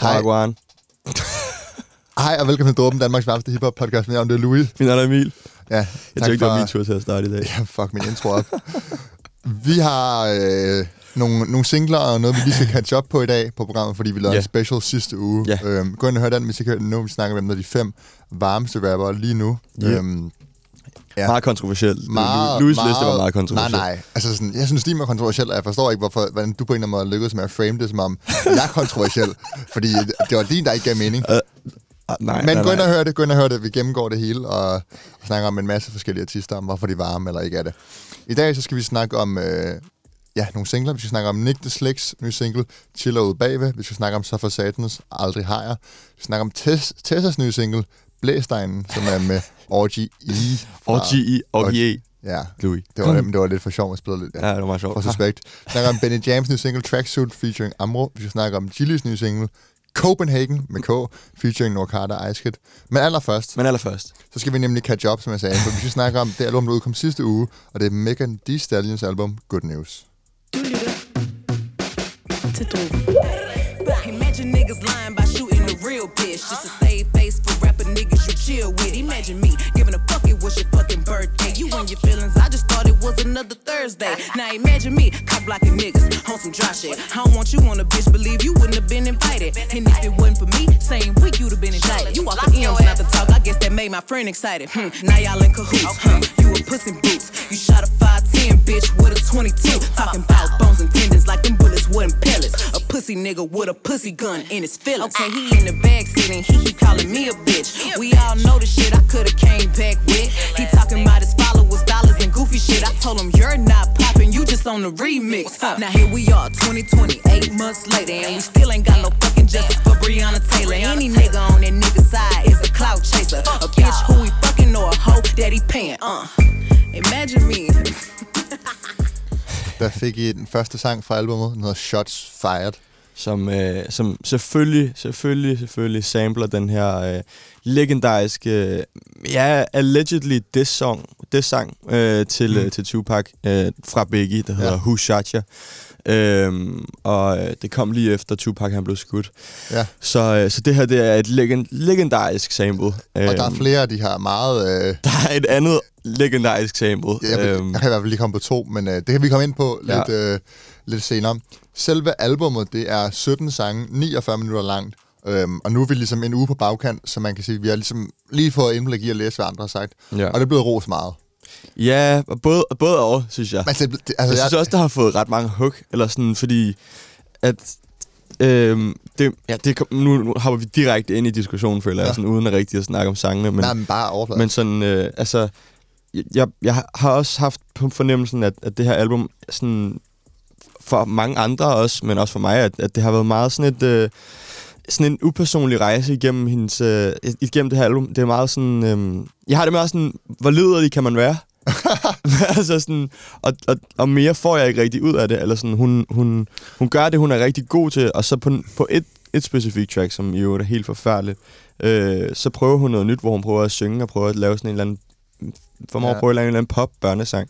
Hej. Wagwan. Hej og velkommen til Dråben, Danmarks varmeste hiphop podcast. Mit navn er Louis. Min navn er Emil. Ja, Jeg tak tænkte, det var for- min tur til at starte i dag. Ja, fuck min intro op. vi har øh, nogle, nogle singler og noget, vi lige skal catch up på i dag på programmet, fordi vi lavede Ja. en special sidste uge. Ja. Øhm, gå ind og hør den, hvis I kan høre den nu. Vi snakker om de fem varmeste rappere lige nu. Ja. Øhm, Ja. Meget kontroversielt. meget, Louis' meget, liste var meget kontroversiel. Nej, nej. Altså sådan, jeg synes, de er kontroversiel, og jeg forstår ikke, hvorfor, hvordan du på en eller anden måde lykkedes med at frame det som om, jeg er kontroversiel. fordi det var din, der ikke gav mening. Ah, nej, Men nej, gå ind og hør det, gå ind og hør det. Vi gennemgår det hele og, og snakker om en masse forskellige artister, om hvorfor de er varme eller ikke er det. I dag så skal vi snakke om øh, ja, nogle singler. Vi skal snakke om Nick the Slicks nye single, Chiller ude bagved. Vi skal snakke om Suffer Satans, Aldrig har jeg. Vi skal snakke om Tess, Tessas nye single, Blæstegnen, som er med Orgy E. fra- OGE, OGE, Ja, Louis. det var, det var lidt for sjov at spille lidt. Ja, det var meget sjovt. For suspekt. Vi snakker om Benny Jams nye single, Tracksuit, featuring Amro. Vi skal snakke om Chili's nye single, Copenhagen med K, featuring Norcarter og Ice Kid. Men allerførst, Men allerførst. så skal vi nemlig catch up, som jeg sagde, for vi skal snakke om det album, der udkom sidste uge, og det er Megan Thee Stallions album, Good News. Du lytter til Drogen. Imagine niggas lying by shooting the real bitch just to save face for rapper niggas you chill with. Imagine me giving a fuck it was your fucking birthday. You and your feelings, I just thought it was another Thursday. Now imagine me cop blocking niggas on some dry shit. I don't want you on a bitch, believe you wouldn't have been invited. And if it wasn't for me, same week you'd have been indicted. You the M's, not the talk. I guess that made my friend excited. Hmm, now y'all in cahoots. Huh, you a puss in boots. You shot a 5'10 bitch with a 22. Talking about bones and tendons like them bullets wasn't pellets. A pussy nigga with a pussy gun in his feelings. Okay, he in the back sitting, he keep calling me a bitch. We all know the shit I coulda came back with. He talking about his followers, dollars, and goofy shit. I told him you're not popping, you just on the remix. Now here we are, 2020, eight months later, and we still ain't got no fucking justice for Breonna Taylor. Any nigga on that nigga side is a clout chaser, a bitch who he fucking or a hoe that he paying. Uh, imagine me. Der fik I den første sang fra albumet, den hedder Shots Fired. Som, øh, som selvfølgelig, selvfølgelig, selvfølgelig sampler den her øh, legendariske, øh, ja, allegedly diss song, diss sang øh, til, mm. øh, til Tupac øh, fra Biggie, der hedder Ja. Who Shot Ya? Øhm, og øh, det kom lige efter Tupac han blev skudt. Ja. Så, øh, så det her det er et legend, legendarisk sample. Og der er Øhm, flere af de her meget... Øh, der er et andet legendarisk sample. jeg, vil, Øhm, jeg kan i hvert fald lige komme på to, men øh, det kan vi komme ind på Ja. lidt, øh, lidt senere. Selve albummet, det er 17 sange, 49 minutter langt. Øhm, og nu er vi ligesom en uge på bagkant, så man kan sige, at vi har ligesom lige fået indblik i at læse, hvad andre har sagt. Ja. Og det er blevet ros meget. Ja, og både, både og, synes jeg. Men det, det, Jeg altså, synes også, der har fået ret mange hook, eller sådan, fordi at øhm, det, ja, det, kom- nu, nu hopper vi direkte ind i diskussionen, føler jeg, Ja. sådan, uden at rigtig at snakke om sangene, men, nej, men bare overflade. men sådan, øh, altså, jeg, jeg har også haft på fornemmelsen, at, at det her album, sådan, for mange andre også, men også for mig, at, at det har været meget sådan et... Øh, sådan en upersonlig rejse igennem hendes øh, igennem det her album. Det er meget sådan øh, jeg har det meget sådan hvor liderlig kan man være? altså sådan, og, og, og mere får jeg ikke rigtig ud af det. Eller sådan, hun, hun, hun gør det, hun er rigtig god til, og så på, på et, et specifikt track, som jo er helt forfærdeligt, øh, så prøver hun noget nyt, hvor hun prøver at synge og prøver at lave sådan en eller anden for mig Ja. at prøve at lave en eller anden pop-børnesang.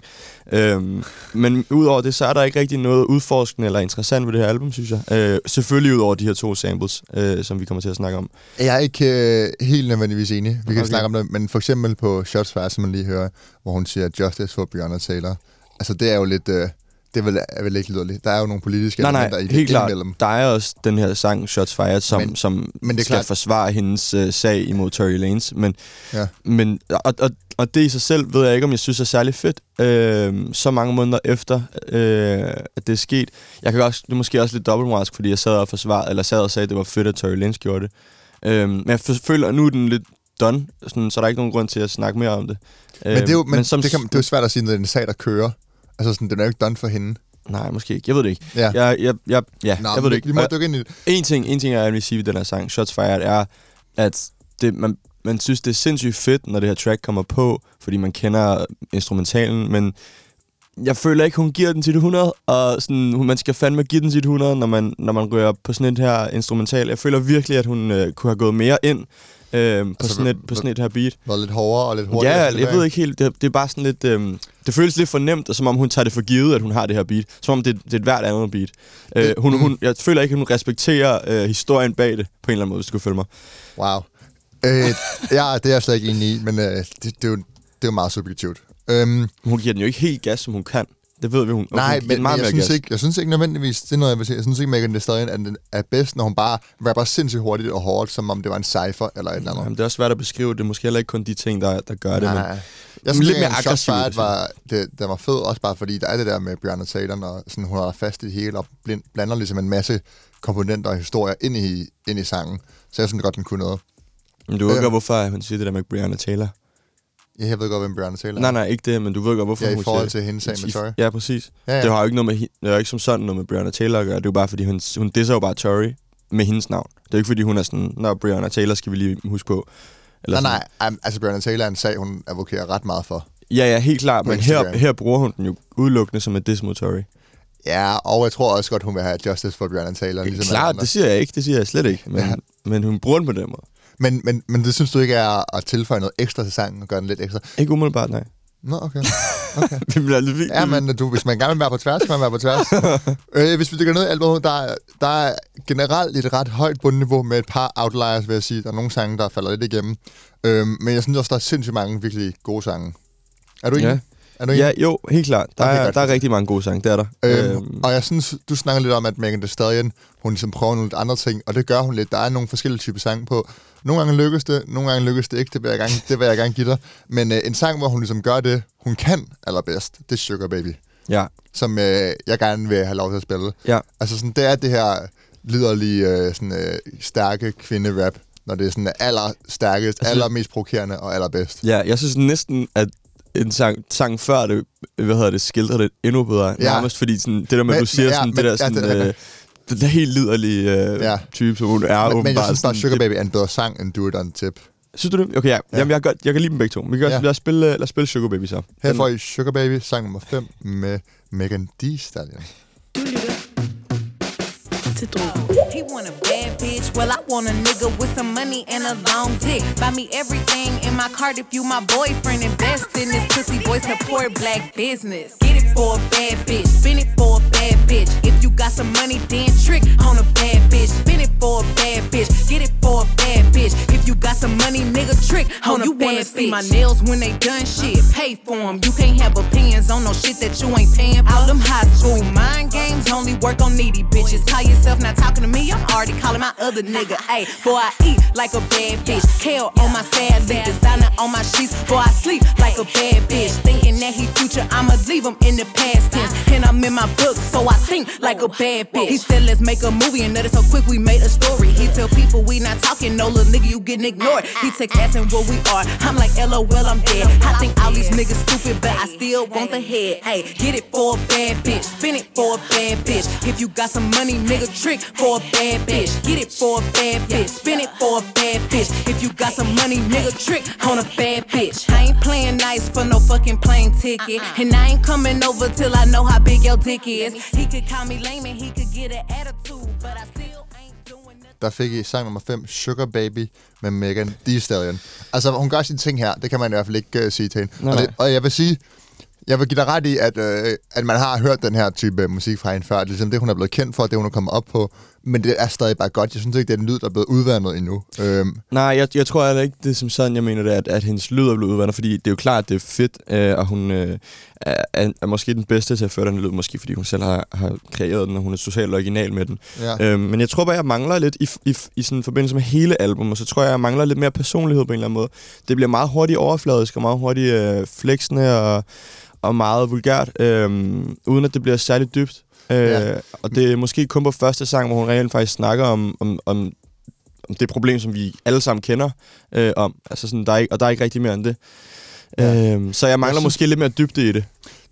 Øhm, men udover det, så er der ikke rigtig noget udforskende eller interessant ved det her album, synes jeg. Øh, selvfølgelig udover de her to samples, øh, som vi kommer til at snakke om. Jeg er ikke øh, helt nødvendigvis enig. Vi kan Okay. okay. snakke om det, men for eksempel på Shots Fire, som man lige hører, hvor hun siger Justice for Breonna Taylor. Altså, det er jo lidt... Øh, det er vel, er vel ikke lyderligt. Der er jo nogle politiske Nej, elementer nej, i det helt klart. indimellem. Der er også den her sang, Shots Fired, som, Men- men, som men det skal klart- forsvare hendes øh, sag imod Tory Lanez. Men, Ja. men, og, og, og det i sig selv ved jeg ikke, om jeg synes er særlig fedt. Øh, så mange måneder efter, øh, at det er sket. Jeg kan også, det er måske også lidt dobbeltmoralsk, fordi jeg sad og forsvarede, eller sad og sagde, at det var fedt, at Tory Lanez gjorde det. Øh, men jeg føler, at nu er den lidt done, sådan, så der er ikke nogen grund til at snakke mere om det. Men det er jo, men, Øhm, som, det, kan, det er jo svært at sige, når det er en sag, der kører. Altså, sådan, den er jo ikke done for hende. Nej, måske ikke. Jeg ved det ikke. Ja. Jeg, jeg, jeg, ja, Nå, jeg ved det ikke. Vi må dykke ind i det. En ting, en ting, jeg vil sige ved den her sang, Shots Fired, er, at det, man, man synes, det er sindssygt fedt, når det her track kommer på, fordi man kender instrumentalen, men jeg føler ikke, hun giver den til 100, og sådan, man skal fandme give den til 100, når man, når man rører på sådan et her instrumental. Jeg føler virkelig, at hun øh, kunne have gået mere ind øh, på, Altså, sådan et, på sådan et her beat. Været lidt hårdere og lidt hurtigere. Ja, til jeg ved ikke helt. Det, det er bare sådan lidt... Øh, det føles lidt for nemt, og som om hun tager det for givet, at hun har det her beat. Som om det, det er et hvert andet beat. Øh, Det- hun, mm. hun, jeg føler ikke, at hun respekterer øh, historien bag det, på en eller anden måde, hvis du kan følge mig. Wow. Øh, ja, det er jeg slet ikke enig i, men øh, det, det, er jo, det er jo meget subjektivt. Øhm, Hun giver den jo ikke helt gas, som hun kan. Det ved vi, hun, og nej, men, meget men jeg, synes gas. ikke, jeg synes ikke nødvendigvis, det er noget, jeg vil sige, jeg synes ikke, Megan Thee Stallion er, den er bedst, når hun bare rapper sindssygt hurtigt og hårdt, som om det var en cypher eller et eller andet. Jamen, det er også svært at beskrive. Det er måske heller ikke kun de ting, der, der gør det. Nej, Men. Jeg synes lidt mere mere aggressiv, Shots vil Fired jeg var, det, den var fed, også bare fordi der er det der med Brianna Taylor, når sådan, hun holder fast i det hele og blind, blander ligesom en masse komponenter og historier ind i, ind i sangen. Så jeg synes godt, den kunne noget. men du ved Øh. godt, hvorfor hun siger det der med Brianna Taylor. Ja, Jeg ved godt, hvem Brianna Taylor er. Nej, nej, ikke det, men du ved godt, hvorfor Ja, i hun forhold siger til hendes sag med i- Tory. Ja, præcis. Ja, ja. Det har jo ikke noget med, det er jo ikke som sådan noget med Brianna Taylor at gøre. Det er jo bare, fordi hun, hun disser jo bare Tory med hendes navn. Det er jo ikke, fordi hun er sådan, når Brianna Taylor skal vi lige huske på. Nej, sådan. nej, altså Brianna Taylor er en sag, hun advokerer ret meget for. Ja, ja, helt klart. Men her, her bruger hun den jo udelukkende som et diss mod Tory. Ja, og jeg tror også godt, hun vil have justice for Brianna Taylor. Ligesom klart, det siger jeg ikke. Det siger jeg slet ikke. Men, ja. men hun bruger den på den måde. Men, men, men det synes du ikke er at tilføje noget ekstra til sangen og gøre den lidt ekstra? Ikke umiddelbart, nej. Nå, okay. okay. Det bliver lidt vildt. Ja, men du, hvis man gerne vil være på tværs, kan man være på tværs. øh, hvis vi dykker ned i albumet, der, er- der er generelt et ret højt bundniveau med et par outliers, vil jeg sige. Der er nogle sange, der falder lidt igennem. Øhm, men jeg synes også, der er sindssygt mange virkelig gode sange. Er du enig? Ja. Er du enig? Ja, jo, helt klart. Der, Okay, er, godt. der er rigtig mange gode sange, det er der. Øhm, og jeg synes, du snakker lidt om, at Megan Thee Stallion, hun ligesom prøver nogle lidt andre ting, og det gør hun lidt. Der er nogle forskellige typer sange på. Nogle gange lykkes det, nogle gange lykkes det ikke, det vil jeg gerne, det vil jeg gerne give dig. Men øh, en sang, hvor hun ligesom gør det, hun kan allerbedst, det er Sugar Baby, ja, som øh, jeg gerne vil have lov til at spille. ja. Altså sådan, det er det her liderlige, øh, sådan, øh, stærke kvinderap, når det er sådan allerstærkest, Altså- allermest provokerende og allerbedst. Ja, jeg synes næsten, at en sang, sang før det, hvad hedder det, skildrer det endnu bedre. Ja. Ja. Nærmest fordi sådan, det der med, Men- at du siger ja, sådan, men- det der ja, sådan, det er øh, den der helt liderlige øh, Ja. ja. type, som hun er men, men jeg synes bare, sådan, Sugar det- Baby er en bedre sang end Do It On Tip. Synes du det? Okay, ja. Ja. ja. Jamen, jeg, kan godt, jeg kan lide dem begge to. Vi kan Ja. ja. lad, os spille, lad os spille Sugar Baby så. Her Den- får I Sugar Baby, sang nummer 5 med Megan Thee Stallion. Du lytter til Drogen. Well, I want a nigga with some money and a long dick. Buy me everything in my cart if you my boyfriend. Invest in this pussy boy support black business. Get it for a bad bitch. Spin it for a bad bitch. If you got some money, then trick on a bad bitch. Spin it for a bad bitch. Get it for a bad bitch. If you got some money, nigga, trick on a you bad wanna bitch. see my nails when they done shit. Pay for them. You can't have opinions on no shit that you ain't paying for. All them high school mind games only work on needy bitches. Call yourself not talking to me. I'm already calling my other nigga. Hey, boy, I eat like a bad bitch. Kale on my lip, designer on my sheets. Boy, I sleep like a bad bitch. Thinking that he future, I'ma leave him in the past tense. And I'm in my book, so I think like a bad bitch. He said, let's make a movie, and that is so quick we made a story. He tell people we not talking, no little nigga, you getting ignored. He text asking what we are. I'm like, lol, I'm dead. I think all these niggas stupid, but I still want the head. Hey, get it for a bad bitch, spin it for a bad bitch. If you got some money, nigga, trick for a bad bitch. Get it for a bad bitch, spin it for a bad bitch. If you got some money, nigga, trick on a bad bitch. I ain't playing nice for no fucking plane ticket. And I ain't coming over till I know how big your dick is. He could call me lame and he could get an attitude, but I still ain't doing nothing. Der fik I sang nummer 5, Sugar Baby med Megan Thee Stallion. Altså, hun gør sine ting her. Det kan man i hvert fald ikke uh, sige til hende. Nej, Og, det, og jeg vil sige, jeg vil give dig ret i, at, øh, at man har hørt den her type musik fra hende før. Det er ligesom det, hun er blevet kendt for, det hun er kommet op på. Men det er stadig bare godt. Jeg synes ikke, det er en lyd, der er blevet udvandet endnu. Øhm, Nej, jeg, jeg tror heller ikke, det er som sådan, jeg mener det, at, at hendes lyd er blevet udvandet, fordi det er jo klart, at det er fedt, øh, og hun øh, er, er, er måske den bedste til at føre den lyd, måske fordi hun selv har, har kreeret den, og hun er totalt original med den. ja. Øhm, men jeg tror bare, jeg mangler lidt i, i, i sådan forbindelse med hele album, og så tror jeg, jeg mangler lidt mere personlighed på en eller anden måde. Det bliver meget hurtigt overfladisk og meget hurtigt øh, flexende og, og meget vulgært, øhm, uden at det bliver særligt dybt. Øh, Ja. Og det er måske kun på første sang, hvor hun reelt faktisk snakker om, om, om, om det problem, som vi alle sammen kender øh, om. Altså sådan, der er og der er ikke rigtig mere end det. Ja. Øhm, så jeg mangler synes- synes... måske lidt mere dybde i det.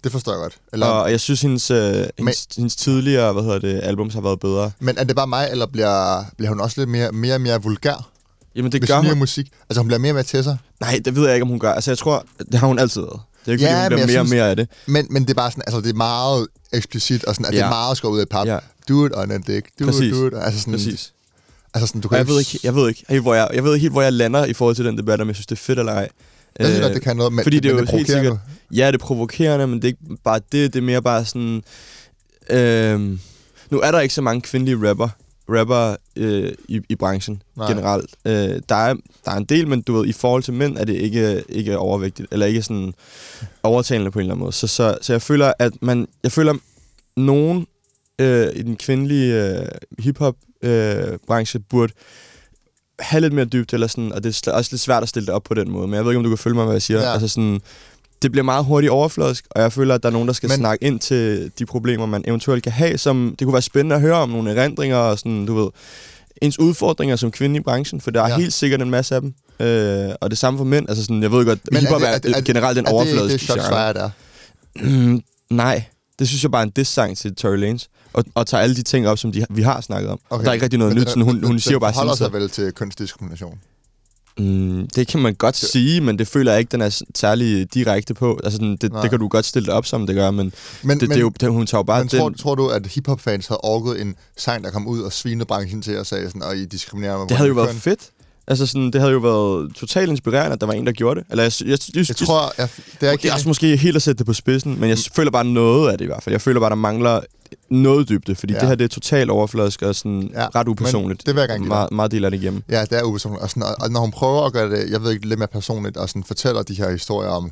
Det forstår jeg godt. Eller, Og jeg synes, hendes, øh, hendes, hendes tidligere hvad hedder det, albums har været bedre. men er det bare mig, eller bliver, bliver hun også lidt mere, mere og mere vulgær Jamen, det med gør hun. musik? Altså, hun bliver mere mere til sig. Nej, det ved jeg ikke, om hun gør. Altså, jeg tror, det har hun altid været. Det er ikke, Ja, fordi hun bliver mere synes- og mere af det. Men, men det er bare sådan, altså det er meget eksplicit, og sådan, at ja. det er meget skåret ud af pap. Ja. Do it on a dick, do Præcis. it, do it. Altså sådan, Præcis. Altså sådan, du Og kan jeg ved ikke, jeg ved ikke, helt, hvor jeg, jeg ved ikke helt, hvor jeg lander i forhold til den debat, om jeg synes, det er fedt eller ej. Jeg synes Øh, godt, det kan noget, men, fordi det er men jo helt provokerende. sikkert, ja, det er provokerende, men det er ikke bare det, det er mere bare sådan, øhm, nu er der ikke så mange kvindelige rapper, rapper øh, i, i branchen Nej. Generelt. Øh, der, er, der er en del, men du ved, i forhold til mænd er det ikke, ikke overvægtigt, eller ikke sådan overtalende på en eller anden måde. Så, så, så jeg føler, at man, jeg føler, nogen øh, i den kvindelige øh, hiphop øh, branche burde have lidt mere dybt, eller sådan, og det er også lidt svært at stille det op på den måde, men jeg ved ikke, om du kan følge mig, hvad jeg siger. Ja. Altså sådan, det bliver meget hurtigt overfladisk, og jeg føler, at der er nogen, der skal Men- snakke ind til de problemer, man eventuelt kan have, som det kunne være spændende at høre om nogle erindringer, og sådan, du ved, ens udfordringer som kvinde i branchen, for der er Ja. helt sikkert en masse af dem. Øh, og det samme for mænd. Altså sådan, jeg ved godt, Men hiphop er, er er det- generelt en Er det ikke overfladisk det, genre. er? Mm, nej, det synes jeg bare er en diss-sang til Tory Lanez. Og, og tager alle de ting op, som de, vi har snakket om. Okay. Og der er ikke rigtig noget nyt, sådan, hun, hun siger bare forholder sådan, sig vel til kønsdiskrimination. Mm, det kan man godt sige, men det føler jeg ikke, den er særlig direkte på. Altså, sådan, det, Nej. det kan du godt stille det op, som det gør, men, Men, det, men, det, er jo, det, hun tager jo bare men tror, den... tror du, at hiphop-fans havde orket en sang, der kom ud og svinede branchen til og sagde sådan, og I diskriminerer mig? Det havde jo været køn"? fedt. Altså sådan, det havde jo været totalt inspirerende, at der var en, der gjorde det. Eller jeg, jeg, jeg, jeg, Jeg tror, jeg, det er ikke... det er også måske helt at sætte det på spidsen, men jeg føler bare noget af det i hvert fald. Jeg føler bare, der mangler noget dybde, fordi Ja. det her det er totalt overfladisk og sådan Ja, ret upersonligt. det vil jeg gerne give meget, meget del af det igennem. Ja, det er upersonligt. Og, sådan, og, og når hun prøver at gøre det, jeg ved ikke, lidt mere personligt, og sådan fortæller de her historier om,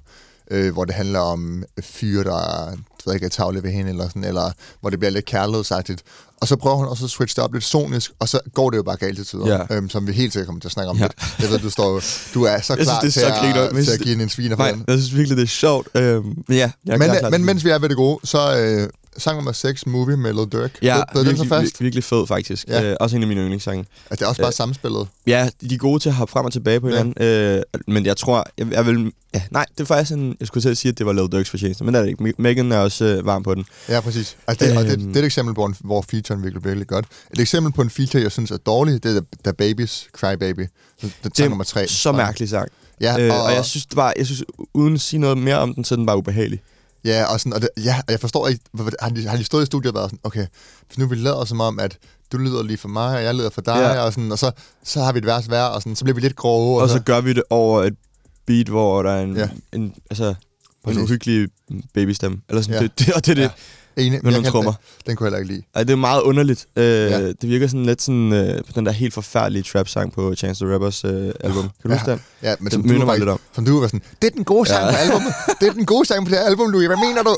øh, hvor det handler om fyre, der ved ikke, er tavle ved hende, eller, sådan, eller hvor det bliver lidt kærlighedsagtigt. Og så prøver hun også at switche det op lidt sonisk, og så går det jo bare galt til tider, Ja. øhm, som vi helt sikkert kommer til at snakke om Ja. lidt. Jeg ved, du, står, du er så klar synes, til, er så griner. at, til at synes, give en sviner på den. jeg synes virkelig, det er sjovt. Øhm, men ja, jeg er Men, klar, klar men til mens vi er ved det gode, så øh, sang nummer 6, Movie med Lil Durk. Ja, den så virkelig, fast? virkelig, fed faktisk. Ja. Ja. Øh, også en af mine yndlingssange. Altså, det er også bare Øh, samspillet. Ja, de er gode til at hoppe frem og tilbage på Ja. hinanden. Øh, men jeg tror, jeg, jeg vil... Ja, nej, det er faktisk en... Jeg skulle selv sige, at det var Lil Durks fortjeneste, men det er det ikke. Megan er også øh, varm på den. Ja, præcis. Altså, det, og det, Øhm. det er et eksempel på, en, hvor featuren virkelig virkelig godt. Et eksempel på en feature, jeg synes er dårlig, det er The Babies, Cry Baby. Det er Det er nummer tre. så mærkelig sang. Ja, Øh, og, og jeg synes, det var, jeg synes, uden at sige noget mere om den, så er den bare ubehagelig. Ja, og, sådan, og, det, ja, og jeg forstår ikke, har de, har de stået i studiet og været sådan, okay, hvis nu vi lader som om, at du lyder lige for mig, og jeg lyder for dig, Ja. og, sådan, og så, så har vi et vers hver, og sådan, så bliver vi lidt grove. Og så gør vi det over et beat, hvor der er en, Ja. en, altså, en uhyggelig babystemme. Eller sådan, Ja. ja. det, det, og det er det. Ja. Enig, Med nogle trommer. Den kunne jeg heller ikke lide. Ej, det er meget underligt. Øh, Ja. Det virker sådan lidt sådan, øh, på den der helt forfærdelige trap-sang på Chance the Rappers øh, album. Kan du Ja. huske den? Ja, men Det som du, var, lidt om. som du var sådan, det er den gode sang Ja. på albumet. Det er den gode sang på det her album, Louis. Hvad mener du?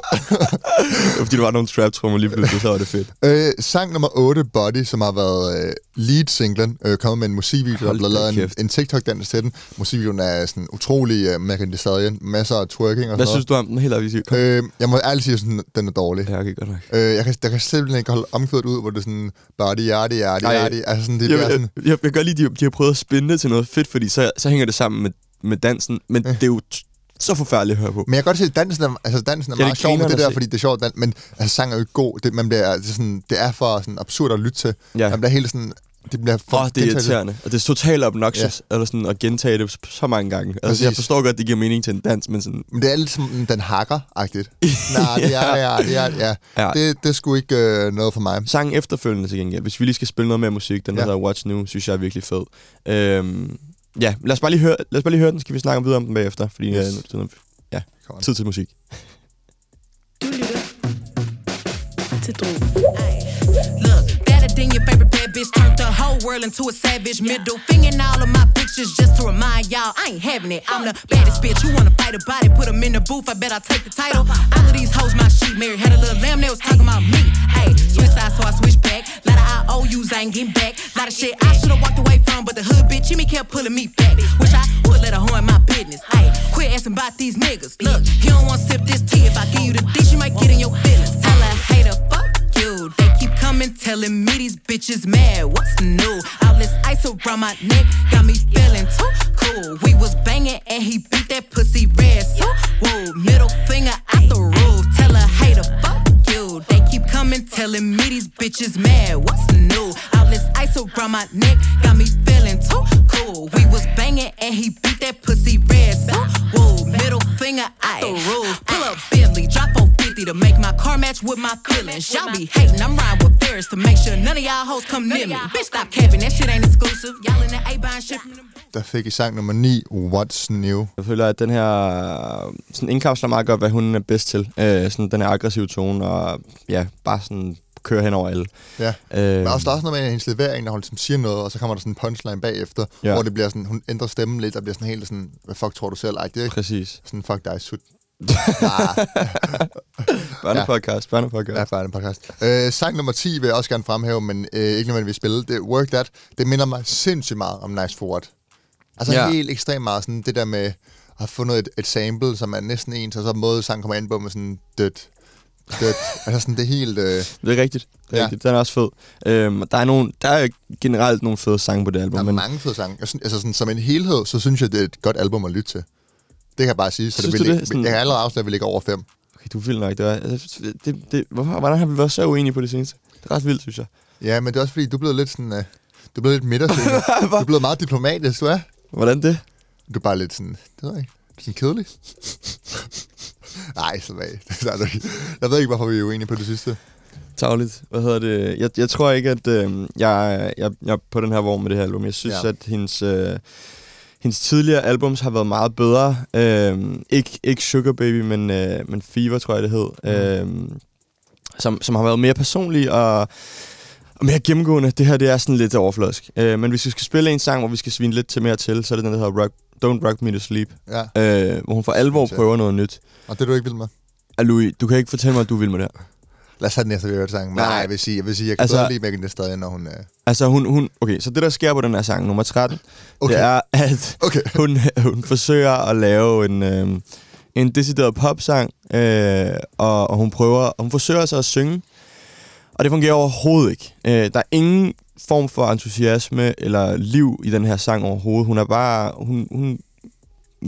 Fordi der var nogle trap-trummer lige pludselig, så var det fedt. Øh, sang nummer 8, Body, som har været øh, lead-singlen, øh, kommet med en musikvideo, der Hold blevet da lavet en, kæft. en TikTok-dans til den. Musikvideoen er sådan utrolig øh, Megan Thee Stallion, masser af twerking og Hvad sådan synes du om den helt noget. Øh, jeg må ærligt sige, at den er dårlig. Ja, okay, godt nok. Øh, jeg, kan, jeg kan simpelthen ikke holde omkvædet ud, hvor det er sådan, body, yadi, yadi, Ej. yadi. Altså sådan, det Jeg, bliver jeg, sådan, jeg, jeg godt lide, at de, de har prøvet at spænde det til noget fedt, fordi så, så hænger det sammen med, med dansen. Men det er jo så forfærdeligt at høre på. men jeg kan godt se, at dansen er, altså, dansen er Ja, det meget sjov med det der, se. fordi det er sjovt, men altså, sang er jo ikke god. Det, man bliver, det, er sådan, det er for sådan, absurd at lytte til. Ja. Man bliver helt sådan, det bliver for Åh, det er gentaget. irriterende. Og det er totalt obnoxious, ja. eller sådan at gentage det så mange gange. Altså, Præcis. jeg forstår godt, det giver mening til en dans, men sådan... Men det er lidt som den hakker-agtigt. Nej, det er, ja, det er, ja. Ja. Det, det er sgu ikke øh, noget for mig. Sangen efterfølgende til gengæld, hvis vi lige skal spille noget mere musik, den Ja. der hedder Watch Nu, synes jeg er virkelig fed. Øhm, ja, lad os, bare lige høre, lad os bare lige høre den, skal vi snakke om videre om den bagefter, fordi Yes. øh, nu- ja, tid til musik. Du lytter til. Than your favorite bad bitch turned the whole world into a savage. Middle finger in all of my pictures just to remind y'all I ain't having it. I'm the baddest bitch. You wanna fight about it? Put 'em in the booth. I bet I'll take the title. All of these hoes, my sheet married. Had a little lamb, they was talking about me. Hey, switch sides, so I switch back. Lot of IOUs, I ain't getting back. Lot of shit I should've walked away from, but the hood bitch me kept pulling me back. Wish I would let her horn my business. Hey, quit asking about these niggas. Look, you don't want to sip this tea. If I give you the D, you might get in your feelings. They keep coming, telling me these bitches mad. What's new? All this ice around my neck got me feeling too cool. We was banging and he beat that pussy red. So, whoa, middle finger out the roof. Tell her, hater, fuck you. They keep coming, telling me these bitches mad. What's new? All this ice around my neck got me feeling too cool. We was banging and he beat that pussy red. So, whoa, middle finger, I the rules. Pull up Bentley, drop 450 to make my car match with my feelings. Y'all be hating, I'm riding with Ferris to make sure none of y'all hoes come near me. Bitch, stop capping, that shit ain't exclusive. Y'all in the A buying shit from them. Der fik I sang nummer 9, What's New. Jeg føler, at den her sådan indkapsler meget godt, hvad hun er bedst til. Øh, sådan den her aggressive tone, og ja, bare sådan køre hen over alle. Ja. Øh, Men også, der er også noget med hendes levering, når hun ligesom siger noget, og så kommer der sådan en punchline bagefter, ja. hvor det bliver sådan, hun ændrer stemmen lidt, og bliver sådan helt sådan, hvad fuck tror du selv? Ej, det er Præcis. sådan, fuck dig, sut. Børnepodcast, børnepodcast. ja, bare en podcast. Øh, sang nummer 10 vil jeg også gerne fremhæve, men øh, ikke nødvendigvis spille. Det Work That. Det minder mig sindssygt meget om Nice Forward. Altså Ja. helt ekstremt meget sådan det der med at have fundet et, et sample, som er næsten ens, og så måde sang kommer ind på med sådan dødt. Dødt. altså sådan det er helt... Øh, Det er rigtigt. Det er Ja. rigtigt. Den er også fed. Øhm, der, er nogle, der er generelt nogle fede sange på det album. Der er men mange fede sange. Jeg synes, altså sådan, som en helhed, så synes jeg, det er et godt album at lytte til. Det kan jeg bare sige. Så Synes det vil det? Sådan- Jeg kan allerede afsløre, at vi ligger over 5. okay, du vild nok. Det var, altså, det, det, hvorfor, hvordan har vi været så uenige på det seneste? Det er ret vildt, synes jeg. Ja, men det er også fordi, du er blevet lidt sådan... Uh, du er blevet lidt midtersøgende. du er blevet meget diplomatisk, du er. Hvordan det? Du er bare lidt sådan... Det ved jeg ikke. Sådan kedelig. Nej, så ikke. Jeg ved ikke, hvorfor vi er uenige på det sidste. Tagligt. Hvad hedder det? Jeg, jeg tror ikke, at øh, jeg, jeg, jeg er på den her vogn med det her album. Jeg synes. Ja. at hendes, øh, hendes tidligere albums har været meget bedre. Øh, ikke, ikke Sugar Baby, men, øh, men Fever, tror jeg, det hed. Mm. Øh, som, som har været mere personlig og, og mere gennemgående. Det her, det er sådan lidt overfladisk. Øh, men hvis vi skal spille en sang, hvor vi skal svine lidt til mere til, så er det den, der hedder Rock, Don't Rock Me To Sleep. Ja. Øh, hvor hun for alvor prøver noget nyt. Og det er du ikke vild med? Ah, Louis, du kan ikke fortælle mig, at du vil med det her. Lad os have den næste, hørte sang. Nej. jeg vil sige, jeg, vil sige, jeg kan Altså- bedre lide Megan Thee Stallion, når hun... Øh... Altså, hun, hun, okay, så det, der sker på den her sang, nummer 13, okay. Det er, at Okay. hun, hun forsøger at lave en, øh, en decideret popsang, øh, og, og hun prøver, og hun forsøger så at synge, og det fungerer overhovedet ikke. Øh, der er ingen form for entusiasme eller liv i den her sang overhovedet. Hun er bare, hun, hun,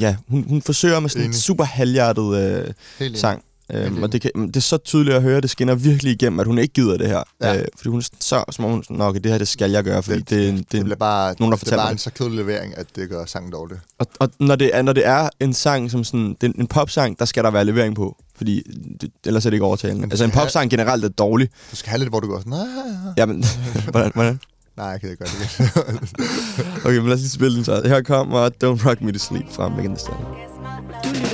ja, hun, hun forsøger med sådan en super halvhjertet øh, Helt sang. Øhm, enig. og det, kan, det er så tydeligt at høre, det skinner virkelig igennem, at hun ikke gider det her. Ja. Øh, fordi hun er så, som om hun sådan, "Nå, okay, det her det skal jeg gøre, fordi det, det, det, Det det bliver bare, nogen, der det er fortæller bare en så kedelig levering, at det gør sangen dårlig. og, og når, det er, når det er en sang som sådan, det er en popsang, der skal der være levering på, fordi det, ellers er det ikke overtalende. Altså en skal have- popsang generelt er dårlig. Du skal have lidt, hvor du går sådan... "Ah." Jamen, hvordan, hvordan? Nej, jeg kan ikke gøre det. Okay, men lad os lige spille den så. Her kommer Don't Rock Me To Sleep fra Megan Thee Stallion.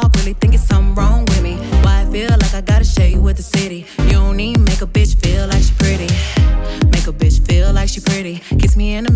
Talk, really think it's something wrong with me. Why I feel like I gotta share you with the city. You don't even make a bitch feel like she pretty. Make a bitch feel like she pretty. Kiss me in the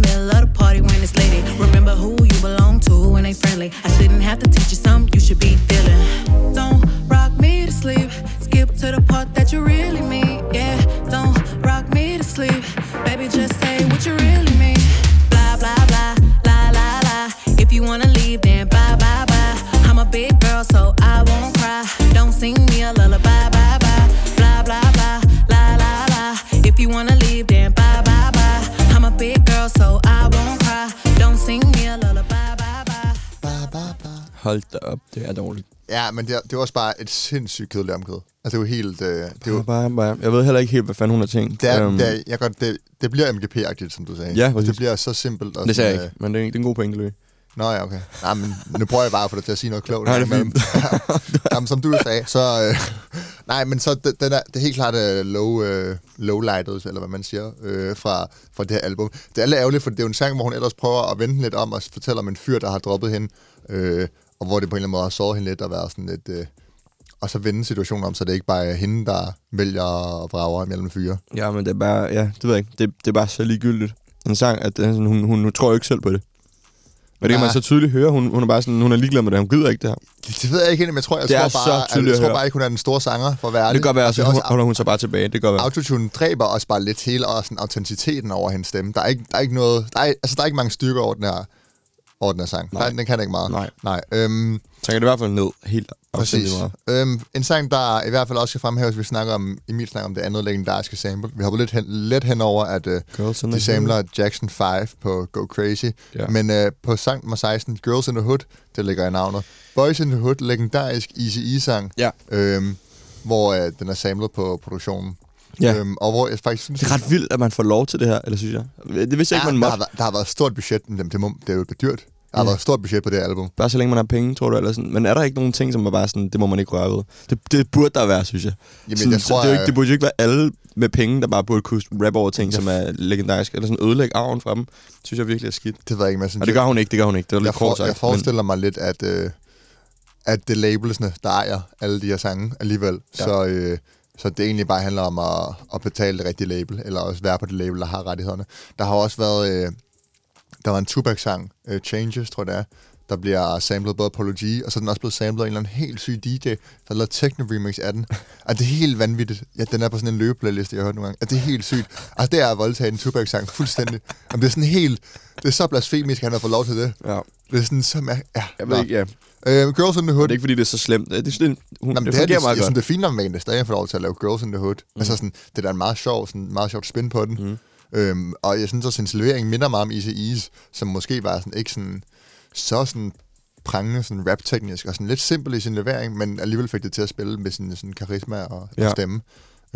Hold da op, det er dårligt. Ja, men det er, det er også bare et sindssygt kedeligt omkød. Altså, det er jo helt... Øh, det, er jo, Bare, bare, jeg ved heller ikke helt, hvad fanden hun har tænkt. det, er, Øhm, det, er, jeg godt, det, det bliver MGP-agtigt, som du sagde. Ja, Altså, præcis. det bliver så simpelt. Og det sagde jeg ikke, men det er, det er en god pointe. Øh, nå ja, okay. Nej, men nu prøver jeg bare at få dig til at sige noget klogt. Nej, det er Men- Jamen, som du sagde, så... Øh, nej, men så det, den er, det er helt klart uh, low, uh, low lightet, eller hvad man siger, øh, fra, fra det her album. Det er lidt ærgerligt, for det er jo en sang, hvor hun ellers prøver at vente lidt om og fortælle om en fyr, der har droppet hende, øh, og hvor det på en eller anden måde har såret hende lidt og været sådan lidt... Øh, og så vende situationen om, så det ikke bare er hende, der vælger at vrage mellem fyre. Ja, men det er bare, ja, det ved jeg ikke. Det, det er bare så ligegyldigt. En sang, at er sådan, hun, hun, hun tror jo ikke selv på det. Og det kan man så tydeligt høre. Hun, hun er bare sådan, hun er ligeglad med det. Hun gider ikke det her. Det, ved jeg ikke men jeg tror, jeg Det tror så bare, at, jeg at tror bare ikke, hun er den store sanger, for at være Det kan godt være, Og så hun, holder hun så bare tilbage. Det kan godt være. Autotune dræber også bare lidt hele og sådan autenticiteten over hendes stemme. Der er ikke, der er ikke noget, der er, altså der er ikke mange stykker over den her, over den her sang. Nej. Den, den kan ikke meget. Nej. Nej. Øhm, Så kan det i hvert fald ned helt afsindig meget. Øhm, en sang, der i hvert fald også skal fremhæves, vi snakker om, Emil snakker om det andet legendariske sample. Vi har lidt hen, lidt hen over, at øh, Girls de samler Jackson 5 på Go Crazy. Ja. Men øh, på sang nummer 16, Girls in the Hood, det ligger i navnet. Boys in the Hood, legendarisk Easy E-sang, Ja. øhm, hvor øh, den er samlet på produktionen. Ja. Øhm, og hvor jeg faktisk synes, Det er ret vildt, at man får lov til det her, eller synes jeg. Det vidste jeg ja, ikke, man der, måtte. har, været- der har været et stort budget, men det, det, må, det er jo dyrt. Der har Ja. været et stort budget på det album. Bare så længe man har penge, tror du, eller sådan. Men er der ikke nogen ting, som er bare sådan, det må man ikke røre ved? Det, det burde der være, synes jeg. Jamen, sådan, jeg tror, det, er jo ikke, at- det burde jo ikke være alle med penge, der bare burde kunne rappe over ting, som er legendariske, eller sådan ødelægge arven fra dem. Synes jeg virkelig er skidt. Det ved jeg ikke, men jeg synes, Og det gør hun ikke, det gør hun ikke. Det var lidt jeg, for, sagt. jeg forestiller mig lidt, at, øh, at det er labelsene, der ejer alle de her sange alligevel. Ja. Så, øh, så det egentlig bare handler om at, at betale det rigtige label, eller også være på det label, der har rettighederne. Der har også været, øh, der var en Tupac-sang, øh, Changes, tror jeg det er, der bliver samlet både på Apology, og så er den også blevet samlet af en eller anden helt syg DJ, der har lavet techno-remix af den. Og det er helt vanvittigt. Ja, den er på sådan en løbeplayliste, jeg har hørt nogle gange. Og det er helt sygt. Altså, det er at voldtage en Tupac-sang fuldstændig. Jamen, det er sådan helt... Det er så blasfemisk, at han har fået lov til det. Ja. Det er sådan så mær- ja, Jeg ved ikke, ja. Uh, Girls in the Hood. Og det er ikke, fordi det er så slemt. Det, det, det, hun, Nå, men det, det, er, fungerer det, jeg meget synes, godt. det er fint, når man kan stadig få lov til at lave Girls in the Hood. Mm. Altså sådan, det er da en meget sjov, sådan, meget sjovt spin på den. Mm. Øhm, og jeg synes også, at hendes levering minder meget om Easy Ease, som måske var sådan, ikke sådan, så sådan prangende sådan rap-teknisk, og sådan lidt simpel i sin levering, men alligevel fik det til at spille med sin sådan karisma og, ja. Og stemme.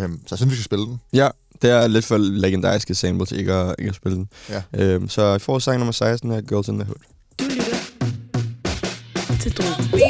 Øhm, så jeg synes, vi skal spille den. Ja, det er lidt for legendariske sample til ikke at, ikke at spille den. Ja. Øhm, så jeg får sang nummer 16 her, Girls in the Hood. Du lytter til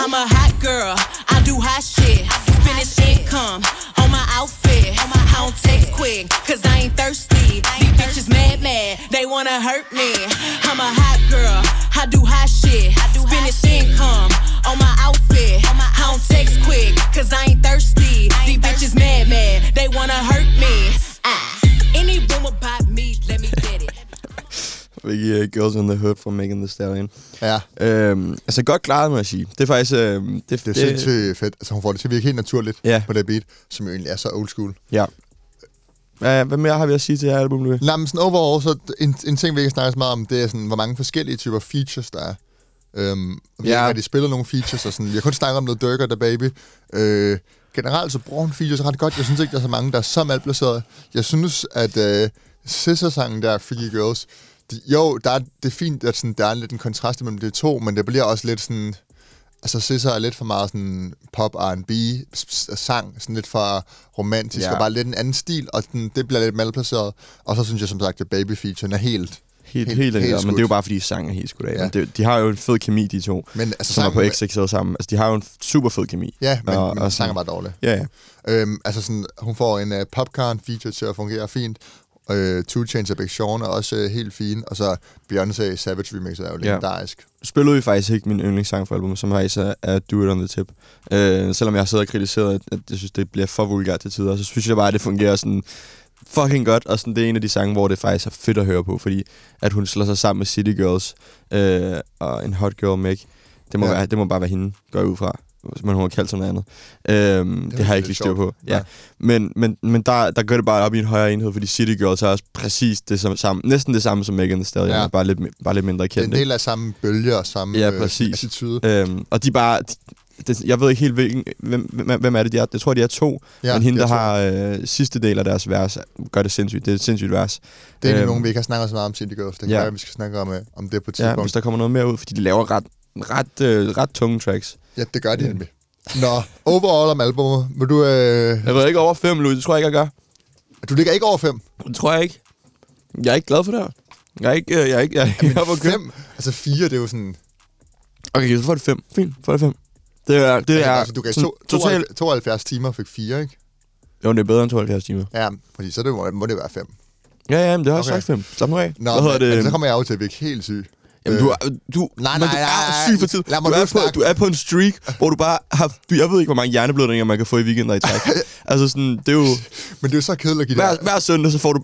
I'm a hot girl, I do hot shit. Finish income on my outfit. I don't text quick, cause I ain't thirsty. These bitches mad, mad, they wanna hurt me. I'm a hot girl, I do hot shit. Finish income on my outfit. I don't text quick, cause I ain't thirsty. These bitches mad, mad, they wanna hurt me. Ah. Any room about me, let me get it. Fik uh, Girls in the Hood fra Megan Thee Stallion. Ja, Øhm, altså godt klaret, må jeg sige. Det er faktisk... Øh, det, det er sindssygt fedt. Altså, hun får det til at virke helt naturligt Ja. på det beat, som jo egentlig er så old school. Ja. Hvad, hvad mere har vi at sige til det her album, Louis? Nej, men sådan overall, så en, en ting, vi ikke snakke så meget om, det er sådan, hvor mange forskellige typer features, der er. Øhm, vi Ja. har rigtig spillet nogle features, og sådan, vi har kun snakket om noget Durker, der baby. Øh, generelt så bruger hun features ret godt. Jeg synes ikke, der er så mange, der er så malplaceret. Jeg synes, at øh, Scissor-sangen der, Freaky Girls, de, jo, der er, det er fint, at sådan, der er lidt en kontrast mellem de to, men det bliver også lidt sådan... Altså, Scissor er lidt for meget sådan pop R&B sang, sådan lidt for romantisk, Ja. og bare lidt en anden stil, og sådan, det bliver lidt malplaceret. Og så synes jeg som sagt, at baby featuren er helt... Helt, Helt- helt, helt, helt men det er jo bare, fordi sangen er helt skudt af. Ja. Men det, de har jo en fed kemi, de to, Men altså, som er på XXL sammen. Altså, de har jo en super fed kemi. Ja, men, Og- men og sangen er bare dårlig. Ja, ja. Øhm, altså sådan, hun får en uh, popcorn feature til at fungere fint. Øh, Two Chainz og Big Sean er også uh, helt fine. Og så Beyoncé Savage remix er jo Ja. legendarisk. spillede vi faktisk ikke min yndlingssang for albumet, som faktisk er, er Do It On The Tip. Øh, selvom jeg har siddet og kritiseret, at, at jeg synes, det bliver for vulgært til tider, så synes jeg bare, at det fungerer sådan fucking godt, og sådan, det er en af de sange, hvor det faktisk er fedt at høre på, fordi at hun slår sig sammen med City Girls øh, og en hot girl Meg. Det må, Ja. ja. være, det må bare være hende, går jeg ud fra. Men hun har kaldt som noget andet. Øhm, det, det har jeg ikke lige styr på. Ja. Ja. Men, men, men der, der gør det bare op i en højere enhed, fordi City Girls er også præcis det som, samme, næsten det samme som Megan Thee Stallion, Ja. ja. bare, lidt, bare lidt mindre Det er kendt. en del af samme bølge og samme Ja, øh, præcis. attitude. Øhm, og de bare... De, det, jeg ved ikke helt, hvilken, hvem, hvem, hvem er det, de er. Jeg tror, de er to. Ja, Ja, men hende, der har øh, sidste del af deres vers, gør det sindssygt. Det er et sindssygt vers. Det er egentlig øhm, nogen, vi ikke har snakket så meget om City Girls. Det kan ja. være, vi skal snakke om, øh, om det på et Ja, tidspunkt. hvis der kommer noget mere ud, fordi de laver ret, ret, øh, ret tunge tracks. Ja, det gør de nemlig. Nå, overall om albumet. Vil du, øh, Jeg ved ikke over fem, Louis. Det tror jeg ikke, jeg gør. du ligger ikke over fem. Det tror jeg ikke. Jeg er ikke glad for det her. Jeg er ikke... øh, Jeg er ikke... Jeg er oppe at køre. Fem? Altså fire, det er jo sådan... Okay, så får det fem. Fint, får det fem. Det er, det er altså, du gav to, to, totalt... 72 timer fik fire, ikke? Jo, det er bedre end 72 timer. Ja, fordi så det, må, må det være fem. Ja, ja, men det har jeg Okay. sagt fem. Slap nu af. Nå, Hvad men, det? men så kommer jeg jo til at virke helt syg. Jamen, du er, du, nej, men nej, du er nej, syg for tid. lad mig Du er, på, du er på en streak, hvor du bare har... Jeg ved ikke, hvor mange hjerneblødninger, man kan få i weekender i træk. altså sådan, det er jo... Men det er jo så kedeligt at give Hver, hver søndag, så får du...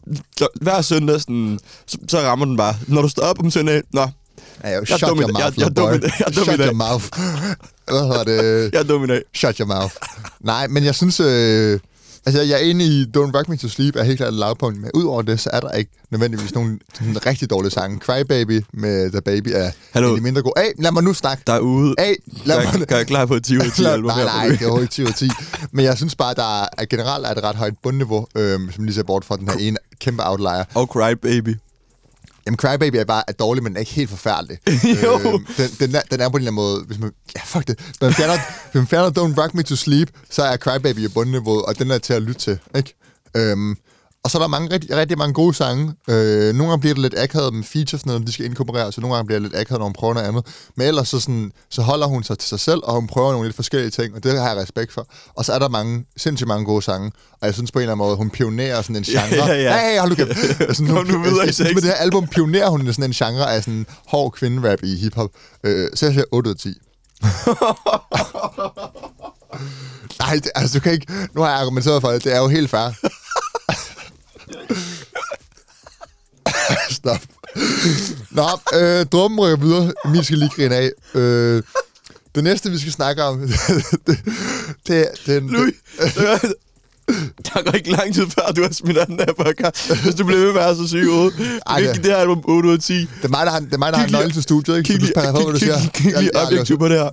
Hver søndag, sådan, så, så rammer den bare. Når du står op om søndag, nå, Ja, jeg, Jeg er shut dum your mouth, Jeg- jeg er dum. Jeg er dum i Shut your mouth. Hvad hedder det? jeg er dum i dag. Shut your mouth. Nej, men jeg synes... Øh, altså, jeg er enig i Don't Rock Me To Sleep er helt klart et lavpunkt, men udover det, så er der ikke nødvendigvis nogen sådan, rigtig dårlige sange. Cry Baby med The Baby er Hallo. en mindre gode. Hey, lad mig nu snakke. Der er ude. Hey, lad Gør, mig... gør jeg klar på et 10 ud af 10 Lad- album nej, nej, det er overhovedet ikke 10 ud af 10. Men jeg synes bare, der er, at generelt er et ret højt bundniveau, øhm, som lige ser bort fra den her ene kæmpe outlier. Og Cry Baby. Jamen, Crybaby er bare er dårlig, men den er ikke helt forfærdelig. Jo. Øhm, den, den, er, den er på en eller anden måde... Hvis man, ja, fuck det. Hvis man fjerner, hvis man fjerner Don't Rock Me To Sleep, så er Crybaby i bundniveauet, og den er til at lytte til, ikke? Øhm, og så er der mange, rigtig, rigtig mange gode sange. Øh, nogle gange bliver det lidt akavet med features, når de skal inkorporeres, så nogle gange bliver det lidt akavet, når hun prøver noget andet. Men ellers så, sådan, så holder hun sig til sig selv, og hun prøver nogle lidt forskellige ting, og det har jeg respekt for. Og så er der mange, sindssygt mange gode sange, og jeg synes på en eller anden måde, hun pionerer sådan en Ja, genre. ja, ja. Hey, hold nu kæft. Sådan, Kom nu videre i tekst. Med det her album pionerer hun sådan en genre af sådan hård kvinderap i hiphop. Øh, så jeg siger 8 ud af 10. Nej, det, altså du kan ikke... Nu har jeg argumenteret for det. Det er jo helt fair. Stop. Nå, øh, drømmen rykker videre. Emil skal lige grine af. Øh, det næste, vi skal snakke om, det, det, er den, Louis, der går ikke lang tid før, du har smidt af den her podcast. Hvis du bliver ved med at være så syg kan ikke det- her album 8 ud af 10. det er mig, der har, det er mig, der har lige- nøglen til studiet, ikke? Kig Så du lige, passer på, hvad du siger. kig, lige objektivt på det her.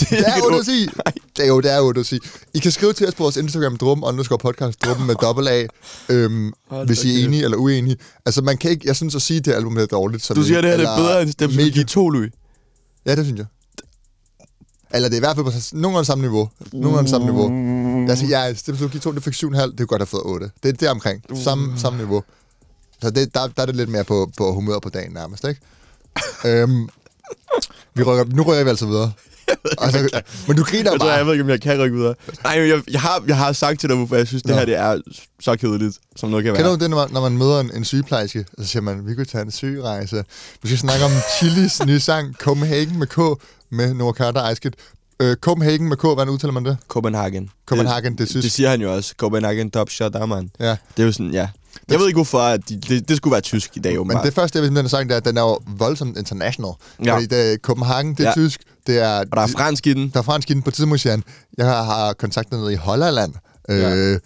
Det Det er ikke et 8 ord. at sige. Det er jo, det er 8 at sige. I kan skrive til os på vores Instagram, drum, underscore podcast, drum med dobbelt A, øhm, Hold hvis I er enige eller uenige. Altså, man kan ikke, jeg synes at sige, at det album er dårligt. Som Du siger, det her det er bedre end dem, som give to, Louis. Ja, det synes jeg. Eller det er i hvert fald på nogenlunde samme niveau. Nogenlunde samme niveau. Jeg siger, ja, det vil give to, det fik 7,5, det kunne godt have fået 8. Det er der omkring. Samme, samme niveau. Så det, der, der er det lidt mere på, på humør på dagen nærmest, ikke? øhm, vi rykker, nu rykker vi altså videre. Altså, men du griner Jeg tror, bare. jeg ved ikke, om jeg kan rykke videre. Nej, jeg, jeg, har, jeg har sagt til dig, hvorfor jeg synes, det Nå. her det er så kedeligt, som noget kan være. Kender du det, når man, når man møder en, en sygeplejerske, og så siger man, vi kan tage en sygerejse. Vi skal snakke om Chilis nye sang, Copenhagen med K, med Noah Carter og Ice Kid. Øh, Copenhagen med K, hvordan udtaler man det? Copenhagen. Copenhagen, det det, synes det siger han jo også. Copenhagen Top Shot, der man. Ja. Det er jo sådan, ja. Jeg ved ikke, hvorfor at de, det, det skulle være tysk i dag, Men åbenbart. det første, jeg vil den sang, det er, at den er jo voldsomt international. Ja. Fordi det er Copenhagen, det er Ja. tysk, det er... Og der er fransk i den. Der er fransk i den på tidspunkt, jeg har, kontakter nede i Holland. Øh, Ja.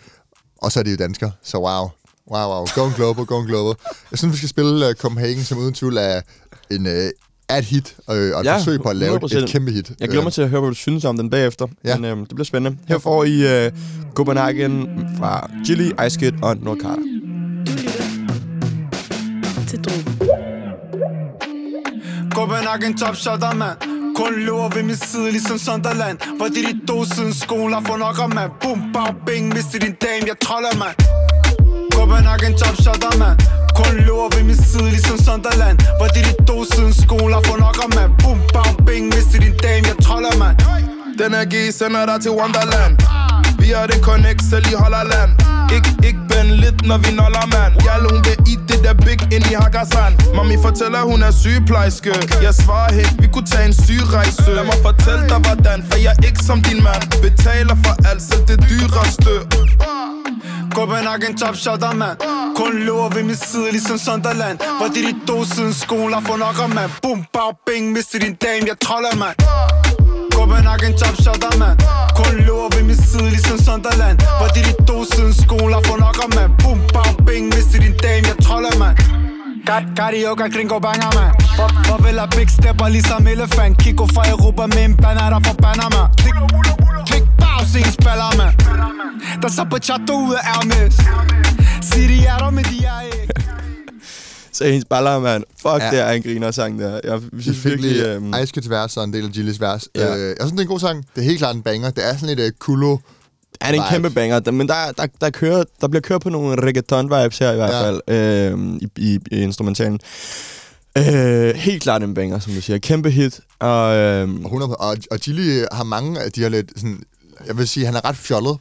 Og så er det jo dansker, så wow. Wow, wow. Going global, going global. Jeg synes, vi skal spille uh, Copenhagen, som uden tvivl er en, uh, er et hit, øh, og et Ja, forsøg på at lave et, 100%. et kæmpe hit. Jeg glæder mig til at høre, hvad du synes om den bagefter. Ja. Men øhm, det bliver spændende. Her får I øh, Copenhagen fra Chili, Ice Kid og North Carter. Du lytter til Drogen. Copenhagen top shotter, mand. Kun løber ved min side, ligesom Sunderland. Hvor det de to siden skolen har fået nok af, mand. Boom, bang, bing, mister din dame, jeg troller, mand. Copenhagen top shotter, mand. Kun løber ved min side, ligesom Sunderland. Hvor det de to siden skolen har fået nok af, mand. Boom, bang, bing, mister din dame, jeg troller, mand. Den her G sender dig til Wonderland siger har det connect selv i Holland Ik, ik ben lidt, når vi noller, mand. Jal, hun vil i det der big ind i Hakkasan Mami fortæller, hun er sygeplejerske. Jeg svarer helt, vi kunne tage en sygerejse Lad mig fortælle dig hvordan, for jeg er ikke som din mand. Betaler for alt, selv det dyreste. Copenhagen top shotter, mand. Kun løber ved min side, ligesom Sunderland. Hvor det de to siden skolen har fået nok af, mand. Boom, bang, bing, mister din dame, jeg troller, mand. Copenhagen top shotter, mand. Kun løber ved min side, ligesom Sunderland. Hvor de de to siden skolen har fået nok af, mand. Boom, bang, bing, mister din dame, jeg troller, mand. Carioca, gringo banger, man For, Farvel er big stepper, ligesom elefant. Kiko fra Europa med en banner, der fra Panama Klik, klik, bag, se en spiller, man Der så på chato ud af Hermes. Sig de er der, men de er ikke. Så hendes baller, mand. Fuck, Ja. det er en griner sang der. Jeg synes fik virkelig... lige øhm, Ice Kids vers og en del af Gilles vers. Ja. Øh, jeg synes, det er en god sang. Det er helt klart en banger. Det er sådan lidt uh, kulo. er det en kæmpe banger, der- men der, der, der, kører, der bliver kørt på nogle reggaeton-vibes her i hvert Ja. fald, øhm, i, i, i instrumentalen. Øh, helt klart en banger, som du siger. Kæmpe hit. Og, Og, 100, og, og Gilly har mange af de her lidt sådan... Jeg vil sige, han er ret fjollet.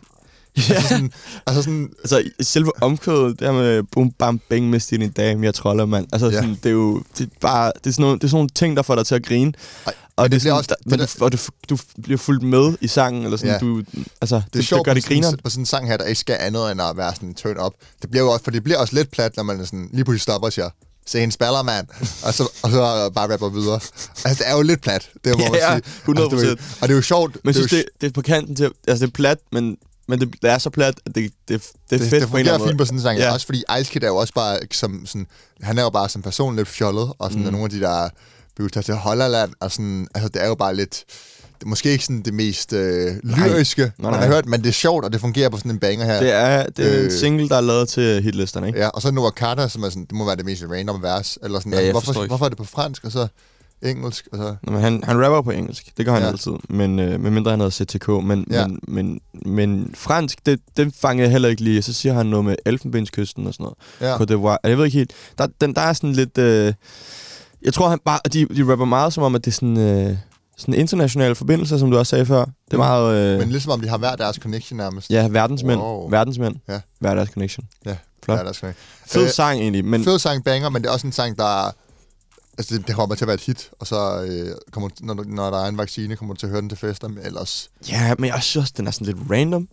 Ja. Altså sådan, altså sådan Altså, selve omkvædet, det her med boom, bam, bang med din dame, jeg troller, mand. Altså, Ja. sådan, det er jo det er bare, det er, sådan nogle, det er sådan nogle ting, der får dig til at grine. Ej, og men det, det bliver er også- der, men du, og du, du bliver fuldt med i sangen, eller sådan, Ja. du, altså, det, det er sjovt det gør det griner. på sådan en sang her, der ikke skal andet end at være sådan turn up. Det bliver jo også, for det bliver også lidt plat, når man er sådan, lige pludselig stopper og siger, se en spaller, mand. og, så, og så bare rapper videre. Altså, det er jo lidt plat. Det må man Ja, sige. 100%. Altså, det er og det er jo sjovt. Men jeg det er synes, jo det, det er på kanten til, altså det er plat, men, men det, det er så plat, at det, det, det er det, fedt det på en eller anden fint på måde. sådan en sang. Ja. Også fordi Ice Kid er jo også bare som sådan, han er jo bare som person lidt fjollet, og sådan, mm. nogle af de der bygger til Holland, og sådan, altså det er jo bare lidt, det er måske ikke sådan det mest øh, lyriske, Nej, man nej. har hørt, men det er sjovt, og det fungerer på sådan en banger her. Det er, det er øh, en single, der er lavet til hitlisterne, ikke? Ja, og så Noah Carter, som er sådan, det må være det mest random vers, eller sådan, Ja, altså, hvorfor, hvorfor er det på fransk, og så engelsk, og så... Nå, men han, han rapper på engelsk, det gør han ja. Altid, men øh, medmindre han hedder CTK, men, ja. Men, men, men fransk, det, det fangede jeg heller ikke lige, så siger han noget med Elfenbenskysten og sådan noget. Ja. Cote d'Ivoire. Jeg ved ikke helt, der, den, der er sådan lidt, øh, jeg tror han bare, de, de rapper meget som om, at det er sådan, øh, sådan internationale forbindelser, som du også sagde før. Det er Mm. meget, øh, Men ligesom om de har hver deres connection nærmest. ja, verdensmænd, Wow. verdensmænd, Ja. hver deres connection. ja flot. Hver deres connection. Fed Øh, sang egentlig, men Fed sang banger, men det er også en sang, der... Altså, det, det kommer til at være et hit, og så øh, kommer, når, når der er en vaccine, kommer du til at høre den til fester, men ellers... ja, men jeg synes også, den er sådan lidt random.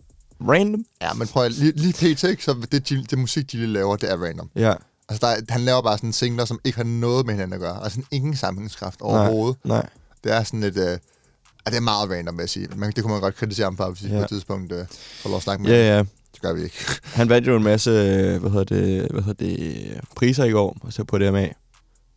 Random? Ja, men prøv at, lige, lige pt, ikke? Så det, det musik, Gilly laver, det er random. Ja, Altså, der, er- han laver bare sådan singler, som ikke har noget med hinanden at gøre. Altså, ingen sammenhængskraft overhovedet. nej. Det er sådan lidt... Øh, ja, det er meget random, vil jeg sige. Men det kunne man godt kritisere ham for, hvis vi Ja. på et tidspunkt øh, får lov at snakke med ham. Ja, ja. Det gør vi ikke. Han vandt jo en masse, øh, hvad hedder det, hvad hedder det, priser i går, og så på DMA.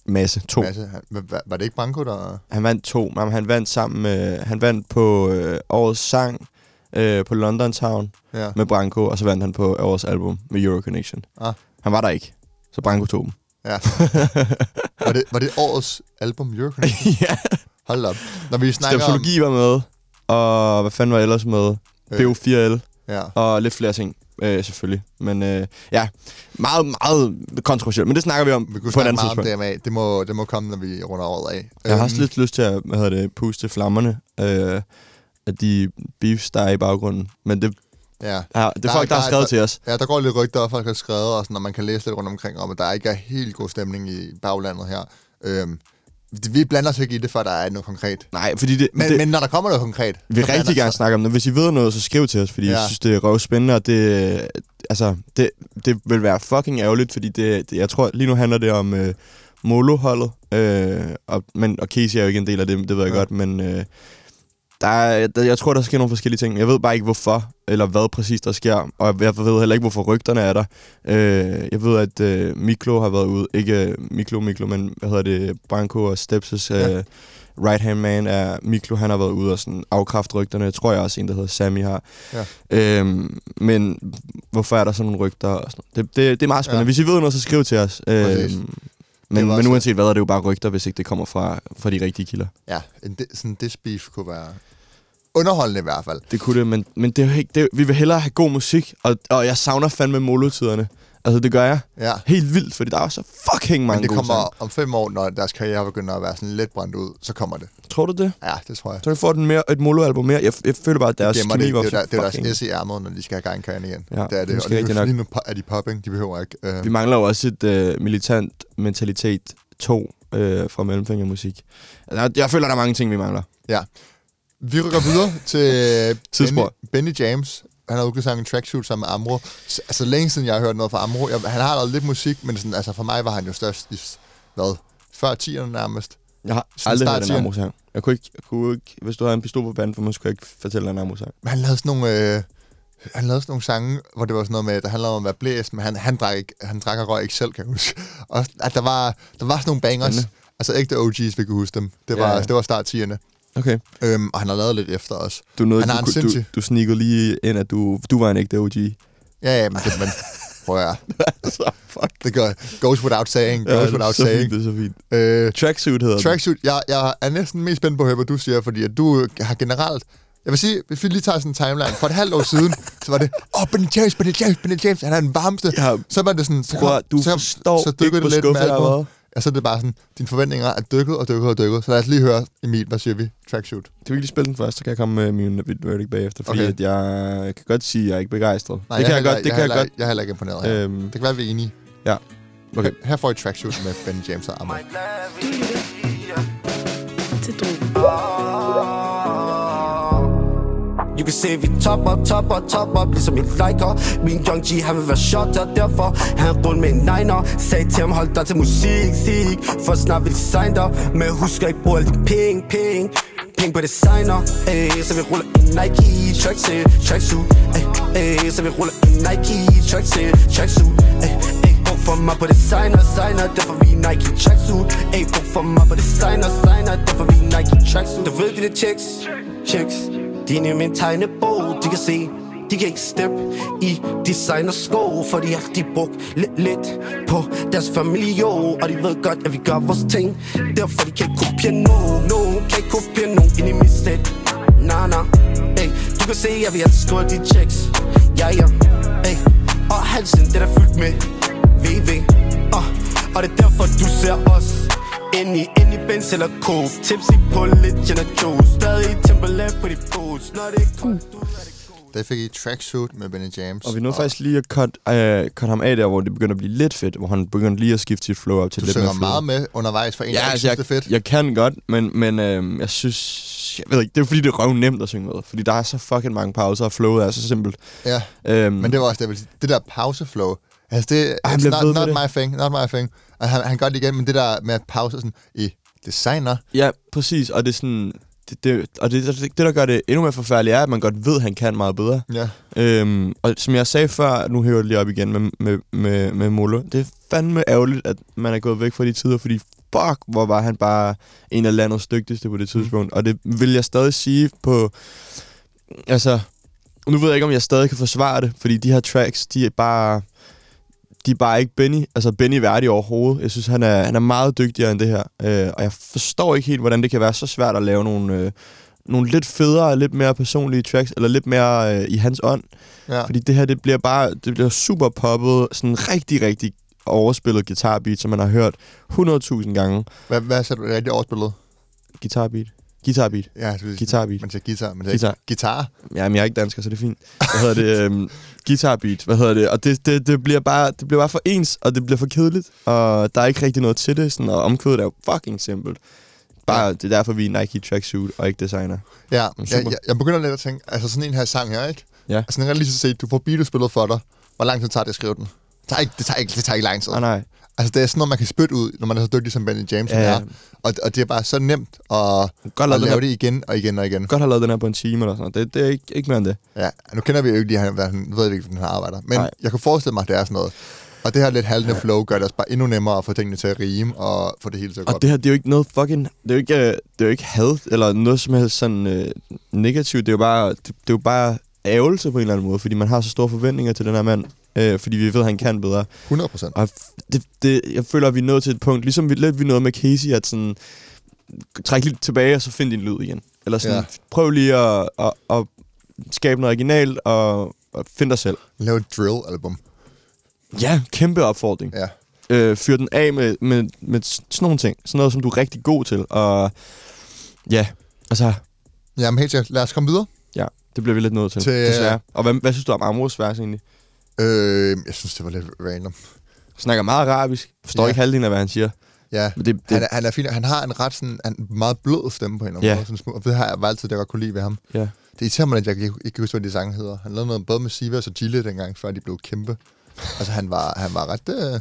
Masse, to. Masse, han, var, var det ikke Branko, der... Han vandt to, men han vandt sammen med, han vandt på øh, årets sang øh, på London Town Ja. med Branko, og så vandt han på årets album med Euro Connection. Ah. Han var der ikke, så Branko tog dem. ja. var, det, var det årets album, Jørgen? ja. Hold op. Når vi snakker om... Stepsologi var med, og hvad fanden var ellers med? Øh. BO4L, Ja. og lidt flere ting, øh, selvfølgelig. Men øh, ja, meget, meget kontroversielt, men det snakker vi om Vi kunne på et andet meget om tidspunkt. DMA. Det må, det må komme, når vi runder året af. Jeg har Øhm, også lidt lyst til at hvad hedder det, puste flammerne øh, af de beefs, der er i baggrunden. Men det, Ja. ja, det er Der- folk, der har der- skrevet der- til os. ja, der går lidt rygter, og folk har skrevet, og sådan, og man kan læse lidt rundt omkring om, at der ikke er helt god stemning i baglandet her. Øhm, vi blander os ikke i det, før der er noget konkret. Nej, fordi det, Men, det, men når der kommer noget konkret... vi vil så rigtig gerne sig- snakke om det. Hvis I ved noget, så skriv til os, fordi ja. Jeg synes, det er røvspændende, og det, altså, det, det vil være fucking ærgerligt, fordi det, det, jeg tror, lige nu handler det om øh, Molo-holdet, øh, og, men, og Casey er jo ikke en del af det, det ved jeg ja. godt, men øh, der er, der, jeg tror, der sker nogle forskellige ting. Jeg ved bare ikke, hvorfor, eller hvad præcis der sker, og jeg ved heller ikke, hvorfor rygterne er der. Øh, jeg ved, at øh, Miklo har været ude, ikke øh, Miklo, Miklo, men hvad hedder det, Branko og Stepses øh, Ja. right hand man er Miklo, han har været ude og sådan afkræfte rygterne. Jeg tror jeg også, en, der hedder Sammy har. Ja. Øhm, men hvorfor er der sådan nogle rygter? Og sådan det, det, det er meget spændende. Ja. Hvis I ved noget, så skriv til os. Præcis. Øhm, men, men uanset hvad, er det jo bare rygter, hvis ikke det kommer fra, fra de rigtige kilder. Ja, en, di- sådan this beef kunne være underholdende i hvert fald. Det kunne det, men, men det er jo ikke, det er, vi vil hellere have god musik, og, og jeg savner fandme molotiderne. Altså, det gør jeg Ja. helt vildt, fordi der er så fucking mange Men det kommer sange. om fem år, når deres karriere begynder at være sådan lidt brændt ud, så kommer det. Tror du det? Ja, det tror jeg. Så vi får den mere, et molo-album mere. Jeg, jeg føler bare, at deres det, kemi det, var er jo der, det er jo fucking... deres S i ærmet, når de skal have gang i karrieren igen. Ja, det er det. Og lige, rigtigt nu, nok. lige nu er de popping, de behøver ikke. Øh, Vi mangler jo også et øh, militant mentalitet 2 øh, fra Mellemfingermusik. Altså, jeg føler, der er mange ting, vi mangler. Vi rykker videre til Benny, Tidsspor. Benny James. Han har udgivet sangen Tracksuit sammen med Amro. Altså længe siden jeg har hørt noget fra Amro. Jeg, han har lavet lidt musik, men sådan, altså, for mig var han jo størst i, hvad, før 10'erne nærmest. Jeg har Sådan aldrig hørt en. Amo-sang. Jeg kunne, ikke, jeg kunne ikke, hvis du havde en pistol på banden, for mig skulle jeg ikke fortælle en Amo-sang. Men han lavede sådan nogle... Øh, han lavede sådan nogle sange, hvor det var sådan noget med, der handlede om at være blæst, men han, han, drak, ikke, han drak og røg ikke selv, kan jeg huske. Og at der var, der var sådan nogle bangers. Spændende. Altså ægte OG's, vi kan huske dem. Det Ja, var, ja. det var start 10'erne. Okay. Øhm, og han har lavet lidt efter os. Du, nåede, Han har du, en du, du, sneakede lige ind, at du, du var en ægte OG. Ja, ja, men det, men, prøv at høre. Så fuck. Det går, goes without saying, Ja, goes det er without så saying. fint, det er så fint. Øh, Tracksuit hedder den. tracksuit, jeg, jeg er næsten mest spændt på at høre, hvad du siger, fordi at du har generelt... Jeg vil sige, hvis vi lige tager sådan en timeline, for et halvt år siden, så var det, åh, oh, Benny James, Benny James, Benny James, han er den varmeste. Ja, Så var det sådan, så, Prøv, du så, forstår så ikke, dykkede hvor det lidt med skuffet jeg Ja, så er det bare sådan, dine forventninger er dykket og dykket og dykket. Så lad os lige høre, Emil, hvad siger vi? Trackshoot. Kan vi lige spille den først, så kan jeg komme med min verdict bagefter. Fordi Okay. at jeg kan godt sige, at jeg er ikke begejstret. Nej, det kan jeg, godt. Det jeg, kan jeg heller- godt. Jeg er heller ikke imponeret her. Øhm, Det kan være, vi er enige. Ja. Okay. Her får I trackshoot med Ben James og Amor. You kan se, vi topper, topper, topper Ligesom et liker Min Young G, han vil være shot Og derfor han rundt med en niner. Sagde til ham, hold dig til musik, sig. For snart vil de sign dig Men husk at ikke bruge alle de penge, penge. Penge på designer. Ay, så vi ruller en Nike tracksuit, tracksuit Ey, ey, så vi ruller en Nike tracksuit, tracksuit Ey, ey, brug for mig på designer, signer. Derfor vi Nike tracksuit Ey, brug for mig på designer, signer. Derfor vi Nike tracksuit Du ved, de der checks, checks de er i min tegnebog, de kan se. De kan ikke steppe i designer sko For de har de brugt lidt, lidt på deres familie jo. Og de ved godt, at vi gør vores ting. Derfor de kan ikke kopiere nogen. Nogen kan ikke kopiere nogen ind i mit sæt. Nah, nah, ey Du kan se, at vi har skåret de checks. Ja, ja, ey Og halsen, det er der fyldt med VV uh, ah, Og det er derfor, du ser os ind i, ind i Benz eller Coke Tipsy på lidt gin og juice Stadig Timberland på de boots Når det er koldt er Der fik I trackshoot med Ben James. Og vi nåede faktisk lige at cut, uh, cut ham af der, hvor det begynder at blive lidt fedt. Hvor han begynder lige at skifte sit flow op til Du lidt mere flow. meget med undervejs for en, Ja, altså, jeg, det fedt. jeg kan godt, men, men øh, jeg synes... Jeg ved ikke, det er fordi, det er røv nemt at synge med. Fordi der er så fucking mange pauser, og flowet er så simpelt. Ja, Øhm, men det var også det, jeg ville sige. Det der pauseflow, altså det it's bliver not, not det. my thing, not my thing. Og han, han gør det igen, men det der med pause sådan i designer, Ja, præcis. Og det er sådan... Det, det, og det, det, det, der gør det endnu mere forfærdeligt, er, at man godt ved, at han kan meget bedre. ja. Øhm, og som jeg sagde før, nu hæver jeg det lige op igen med, med, med, med Molo. Det er fandme ærgerligt, at man er gået væk fra de tider, fordi fuck, hvor var han bare en af landets dygtigste på det tidspunkt. Og det vil jeg stadig sige på... Altså, nu ved jeg ikke, om jeg stadig kan forsvare det, fordi de her tracks, de er bare... De er bare ikke Benny, altså Benny værdig overhovedet. Jeg synes, han er, han er meget dygtigere end det her. Øh, og jeg forstår ikke helt, hvordan det kan være så svært at lave nogle, øh, nogle lidt federe, lidt mere personlige tracks, eller lidt mere øh, i hans ånd. ja. Fordi det her, det bliver bare det bliver super poppet, sådan rigtig, rigtig overspillet guitarbeat, som man har hørt 100.000 gange. Hvad, hvad sagde du? Det rigtig overspillet? Guitarbeat. Guitarbeat. Ja, du, Guitarbeat. Man siger guitar, men det er Guitar. ikke guitar. Jamen, jeg er ikke dansker, så det er fint. Hvad hedder det? Øhm, guitarbeat. Hvad hedder det? Og det, det, det, bliver bare, det bliver bare for ens, og det bliver for kedeligt. Og der er ikke rigtig noget til det. Sådan, og omkvædet er jo fucking simpelt. Bare, det er derfor, vi er Nike tracksuit og ikke designer. Ja, jeg, jeg, jeg begynder lidt at tænke, altså sådan en her sang her, ikke? Ja. Altså, den kan lige så se, du får beatet spillet for dig. Hvor lang tid tager det at skrive den? Det tager ikke, det tager ikke, det tager ikke lang tid. Ah, nej. Altså, det er sådan noget, man kan spytte ud, når man er så dygtig som Benny James Ja, ja, ja. er. Og, og det er bare så nemt at, Godt at lave her, det igen og igen og igen. godt have lavet den her på en time eller sådan noget. Det, det er ikke, ikke mere end det. Ja, nu kender vi jo ikke lige, han- nu ved ikke, hvordan han arbejder. Men Nej. jeg kan forestille mig, at det er sådan noget. Og det her lidt halvende flow gør det også bare endnu nemmere at få tingene til at rime og få det hele til at gå Og op. det her, det er jo ikke noget fucking... Det er jo ikke, øh, det er jo ikke had, eller noget som helst sådan øh, negativt. Det er jo bare, det, det er jo bare ærgelse på en eller anden måde, fordi man har så store forventninger til den her mand. Øh, fordi vi ved, at han kan bedre. 100 procent. Og det, det, jeg føler, at vi er nået til et punkt, ligesom vi, lidt vi nåede med Casey, at sådan, træk lidt tilbage, og så find din lyd igen. Eller sådan, Ja. prøv lige at, at, at skabe noget originalt, og, og find dig selv. Lave et drill-album. Ja, kæmpe opfordring. Ja. øh, fyr den af med, med, med sådan nogle ting. Sådan noget, som du er rigtig god til. Og ja, altså, Jamen helt. Lad os komme videre. ja, det bliver vi lidt nødt til, Til, til øh, desværre. Og hvad, hvad synes du om Amros vers egentlig? Øh, jeg synes, det var lidt random. Snakker meget arabisk. Forstår Ja. ikke halvdelen af, hvad han siger. Ja, Men det, det, han, er, han er fin. Han har en ret sådan, en meget blød stemme på en eller anden Ja. måde. Sådan, og det har jeg altid, det jeg godt kunne lide ved ham. ja. Det irriterer mig, at jeg ikke, kan huske, hvad de sange hedder. Han lavede noget både med Sivas og Gille dengang, før de blev kæmpe. altså, han var, han var ret... Øh,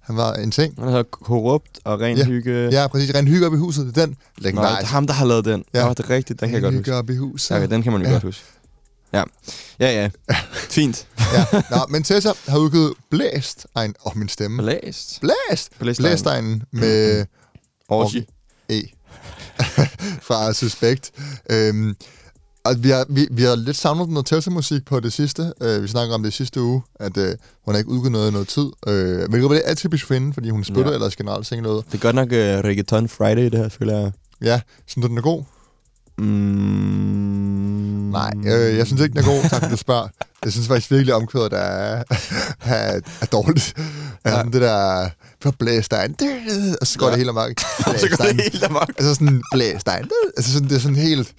han var en ting. Han hedder Korrupt og Ren Ja. Hygge. Ja, præcis. Ren hygge op i huset. Det er den. Nå, det Legendarisk. er ham, der har lavet den. Ja. Nå, det er rigtigt. Den kan jeg godt huske. hygge op i huset. Okay, den kan man jo ja. godt huske. Ja. Ja, ja. Fint. ja. Nå, men Tessa har udgivet Blæst. Ej, åh, oh, min stemme. Blæst. Blæst. Blæst. Blæstegnen med Orgi. E. fra Suspekt. Øhm, og vi har, vi, vi har lidt savnet noget Tessa-musik på det sidste. Øh, vi snakker om det sidste uge, at øh, hun har ikke udgivet noget i noget tid. Øh, hvilket det atypisk for hende, fordi hun spytter ja. Ellers generelt ikke noget. Det er godt nok uh, Reggaeton Friday, det her, føler jeg. Ja, synes du, den er god? Mm, Nej, øh, jeg synes ikke, den er god, tak for du spørger. Jeg synes faktisk virkelig, omkvædet er, er, er dårligt. Ja. Sådan det der, for blæs dig en, og så går ja. det helt amok. så går det helt amok. Altså sådan, blæs dig en, altså sådan, det er sådan helt...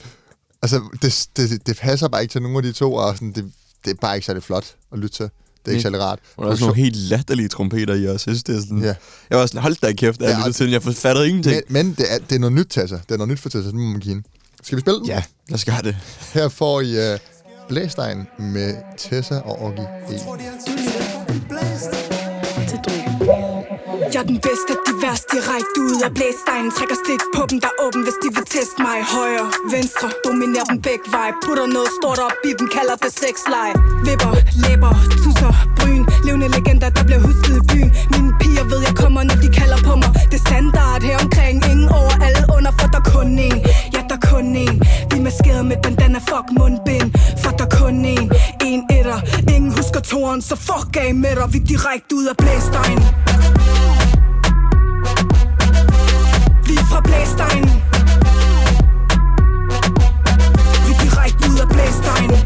Altså, det, det, det passer bare ikke til nogen af de to, og sådan, det, det er bare ikke særlig flot at lytte til. Det er ikke særlig rart. Og der er også nogle helt latterlige trompeter i også. Jeg synes, det er sådan... Ja. Jeg var sådan, hold da kæft, jeg Ja, lyttede til den. Jeg fattede ingenting. Men, men det, er, det er noget nyt, Tessa. Det er noget nyt for Tessa, det må man hende. Skal vi spille den? Ja, lad os gøre det. Her får I uh, Blæstegn med Tessa og Oggi E. Jeg er den bedste, de værste, direkte ud af blæstegnen Trækker stik på dem, der er åben, hvis de vil teste mig. Højre, venstre, dominerer dem begge vej Putter noget stort op i dem, kalder det sexleje Vipper, læber, tusser, bryn. Levende legender, der bliver husket i byen. Mine piger ved, jeg kommer, når de kalder på mig. Det er standard her omkring. Ingen over alle under, for der kun en. Ja, der kun en. Vi med maskeret med bandana, fuck mundbind. For der kun en, En etter, ingen husker toren Så fuck af med dig, vi direkte ud af blæstegnen fra blæstegnen Vi er direkte ud af blæstegnen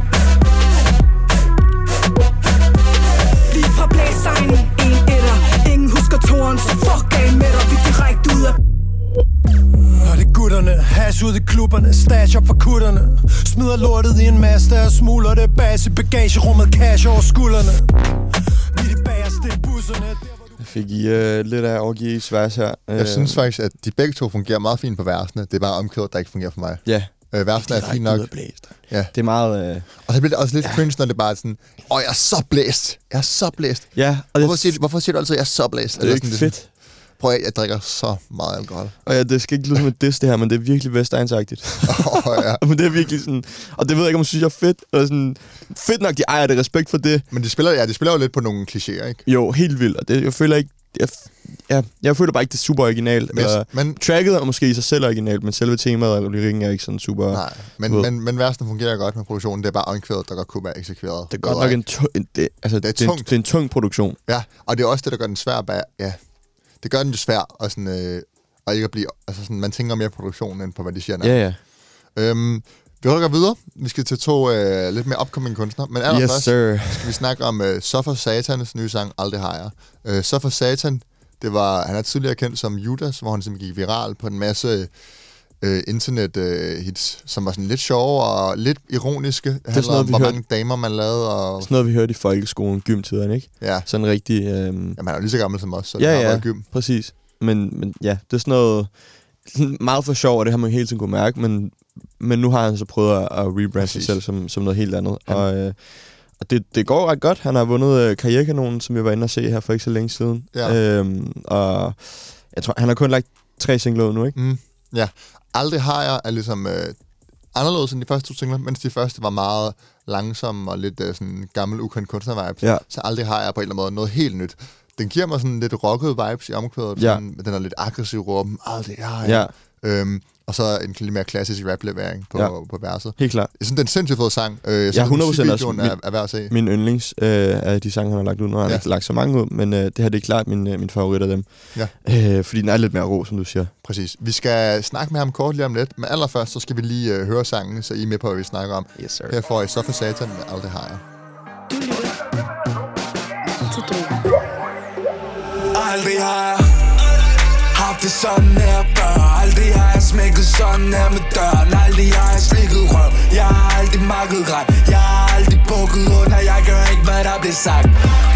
Vi er fra blæstegnen En etter, ingen husker toren Så fuck af med dig, vi er direkte ud af Og det gutterne, hash ud i klubberne, stash op for kutterne. Smider lortet i en masse og smuler det bas i bagagerummet, cash over skuldrene fik I uh, lidt af Orgies vers her. Jeg synes faktisk, at de begge to fungerer meget fint på versene. Det er bare omkvædet, der ikke fungerer for mig. Ja. Øh, versene er fint nok. Ja. Det er meget... Uh, Og så bliver det også lidt cringe, når det bare er sådan, åh, jeg er så blæst. Jeg er så blæst. ja, og Hvorfor det, siger, du, hvorfor siger du altid, at jeg er så blæst? det er Eller ikke sådan, fedt. Prøv at, jeg drikker så meget alkohol. Og ja, det skal ikke lyde som et diss, det her, men det er virkelig Vestegnsagtigt. Åh, ja. men det er virkelig sådan... Og det ved jeg ikke, om jeg synes, jeg er fedt. Eller sådan, fedt nok, de ejer det. Respekt for det. Men de spiller, ja, de spiller jo lidt på nogle klichéer, ikke? Jo, helt vildt. Og det, jeg føler ikke... Jeg, ja, jeg føler bare ikke, det er super originalt. Men, Eller, men, tracket er måske i sig selv originalt, men selve temaet og lyrikken er ikke sådan super... nej, men, du ved. men, men versene fungerer godt med produktionen. Det er bare omkvædet, der godt kunne være eksekveret. Det er godt nok en, en, det, altså, Det er det, er en, det er en tung produktion. Ja, og det er også det, der gør den svær. Bare, ja, det gør den jo svær og sådan, øh, og ikke at blive... Altså sådan, man tænker mere på produktionen, end på, hvad de siger. Ja, ja. Øhm, vi rykker videre. Vi skal til to øh, lidt mere upcoming kunstnere. Men Yes, allerførst sir. skal vi snakke om øh, Soffer Satans nye sang, Aldrig har jeg. Øh, Soffer Satan, det var, han er tidligere kendt som Judas, hvor han simpelthen gik viral på en masse øh, internet øh, som var sådan lidt sjove og lidt ironiske. Det handler noget, om, hvor hørte- mange damer man lavede. Og, Sådan noget, vi hørte i folkeskolen, gymtiderne, ikke? ja, Sådan rigtig... Øhm, Jamen, han er jo lige så gammel som os, så ja, det har ja, været gym. præcis. Men, men ja, det er sådan noget... sådan Meget for sjov, og det har man hele tiden kunne mærke, men, men nu har han så prøvet at, at rebrande sig selv som, som noget helt andet. Han- Og, øh, og det, det går ret godt. Han har vundet øh, Karrierekanonen, som vi var inde og se her for ikke så længe siden. Ja. Øhm, og jeg tror, han har kun lagt tre singler ud nu, ikke? Mm, ja. Aldrig har jeg er ligesom øh, anderledes end de første to singler, mens de første var meget langsomme og lidt øh, sådan gammel, ukendt kunstner-vibes. Ja. Så aldrig har jeg på en eller anden måde noget helt nyt. Den giver mig sådan lidt rocket vibes i omkvædet. Ja. Sådan, den er lidt aggressiv råben. Aldrig har Ja, jeg. Øhm, og så en lidt mere klassisk rap-levering på, Ja. på verset. helt klart. Jeg synes, det er en sindssygt fed sang. Øh, jeg Ja, at 100% musikvideoen også. er, er værd at se. Min yndlings øh, af de sange, han har lagt ud. Nu har han Ja. ikke lagt så mange ud, men øh, det her det er klart min, øh, min favorit af dem. Ja. Øh, fordi den er lidt mere ro, som du siger. Præcis. Vi skal snakke med ham kort lige om lidt, men allerførst så skal vi lige øh, høre sangen, så I er med på, hvad vi snakker om. Yes, sir. Her får I så for satan med jeg. Du lytter til. Aldrig har jeg haft det sådan her før smækket sådan her med døren. Aldrig har jeg slikket røv. Jeg har aldrig makket ret Jeg har aldrig bukket under. Jeg gør ikke hvad der bliver sagt.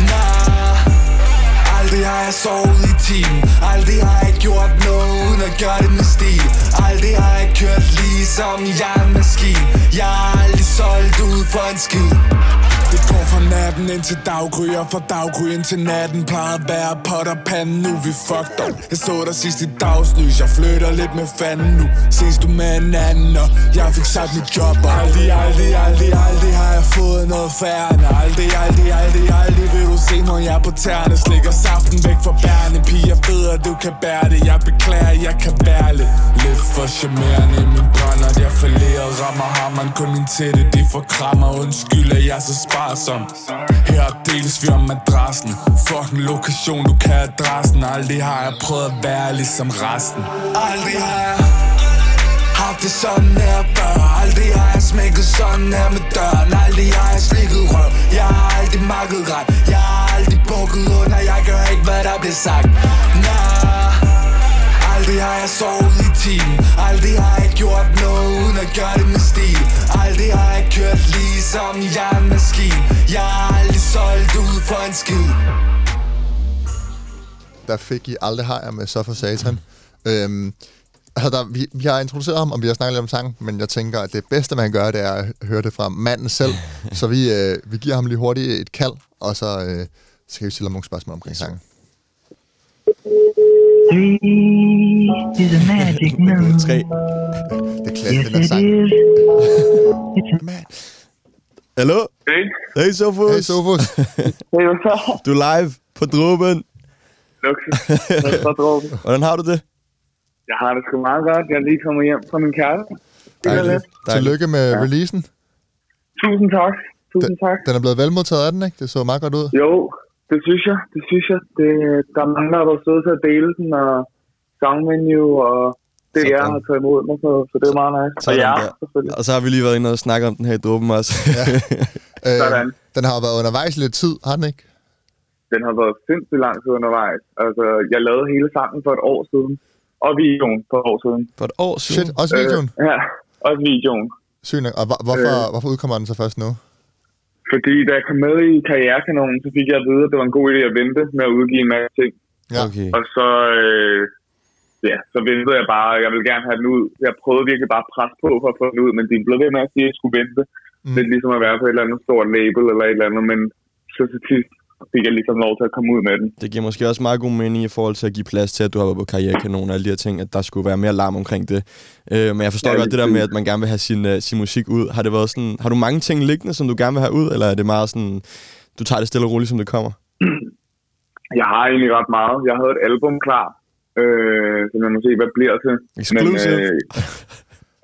Nah. Aldrig har jeg sovet i timen. Aldrig har jeg gjort noget uden at gøre det med stil. Aldrig har jeg kørt ligesom jeg er en maskine Jeg har aldrig solgt ud for en skid det går fra natten ind til daggry Og fra daggry ind til natten. Plejer at være potter panden Nu vi fucked up. Jeg så dig sidst i dagslys Jeg flytter lidt med fanden nu. Ses du med en anden Og jeg fik sat mit job op. Aldrig, aldrig, aldrig, aldrig Har jeg fået noget færre Aldrig, aldrig, aldrig, aldrig Vil du se når jeg er på tærne Slikker saften væk fra bærene. Piger jeg ved at du kan bære det. Jeg beklager, jeg kan være lidt Lidt for charmerende i min brænder Jeg falderer, rammer hammeren Kun min tætte, det for krammer Undskyld, at jeg er så sparsom Her deles vi om madrassen. Fucking lokation, du kan adressen. Aldrig har jeg prøvet at være ligesom resten. Aldrig har jeg haft det sådan her før Aldrig har jeg smækket sådan her med døren. Aldrig har jeg slikket røv. Jeg har aldrig makket ret. Jeg har aldrig bukket under. Jeg gør ikke hvad der bliver sagt. Nej. Aldrig har jeg sovet i timen Aldrig har jeg gjort noget uden at gøre det med stil Aldrig har jeg kørt ligesom jeg er en maskine Jeg har aldrig solgt ud for en skid Der fik I aldrig har jeg med Så for Satan. Øhm, altså der, vi, vi har introduceret ham, og vi har snakket lidt om sang, men jeg tænker, at det bedste, man gøre, det er at høre det fra manden selv. så vi, øh, vi giver ham lige hurtigt et kald, og så, øh, så kan vi stille ham nogle spørgsmål omkring sangen. Three is a magic number. Tre. Det er klart, Yes, den her it sang. is. It's a Hallo? Hey. Hey, Sofus. Hey, Sofus. Hey? Du er live på Dråben. Luksus. Hvordan har du det? Jeg har det sgu meget godt. Jeg er lige kommet hjem fra min kæreste. Det lidt. Tillykke med ja. releasen. Tusind tak. Tusind tak. Den er blevet velmodtaget af den, ikke? Det så meget godt ud. Jo, det synes jeg. Det synes jeg. Det, der er mange, der har været søde til at dele den, og songmenu, og det Sådan. jeg har taget imod mig, så, så det er meget nice. Og Sådan ja, selvfølgelig. Og så har vi lige været inde og snakke om den her i Dråben også. Ja. Øh, Sådan. den har været undervejs i lidt tid, har den ikke? Den har været sindssygt lang tid undervejs. Altså, jeg lavede hele sangen for et år siden. Og videoen for et år siden. For et år siden? Shit, også videoen? Øh, ja, også videoen. Sygt. Og hvor, hvorfor, Øh. hvorfor udkommer den så først nu? Fordi da jeg kom med i Karrierekanonen, så fik jeg at vide, at det var en god idé at vente med at udgive en masse ting. Ja. Okay. Og så, øh, ja, så ventede jeg bare, jeg ville gerne have den ud. Jeg prøvede virkelig bare at presse på for at få den ud, men de blev ved med at sige, at jeg skulle vente. Mm. Lidt ligesom at være på et eller andet stort label eller et eller andet, men så til sidst fik jeg ligesom lov til at komme ud med den. Det giver måske også meget god mening i forhold til at give plads til, at du har været på karrierekanon og alle de her ting, at der skulle være mere larm omkring det. Øh, men jeg forstår Ja, godt det der med, at man gerne vil have sin, uh, sin musik ud. Har det været sådan, har du mange ting liggende, som du gerne vil have ud, eller er det meget sådan, du tager det stille og roligt, som det kommer? Jeg har egentlig ret meget. Jeg havde et album klar, øh, som jeg må se, hvad det bliver til. Exclusive. Men, øh,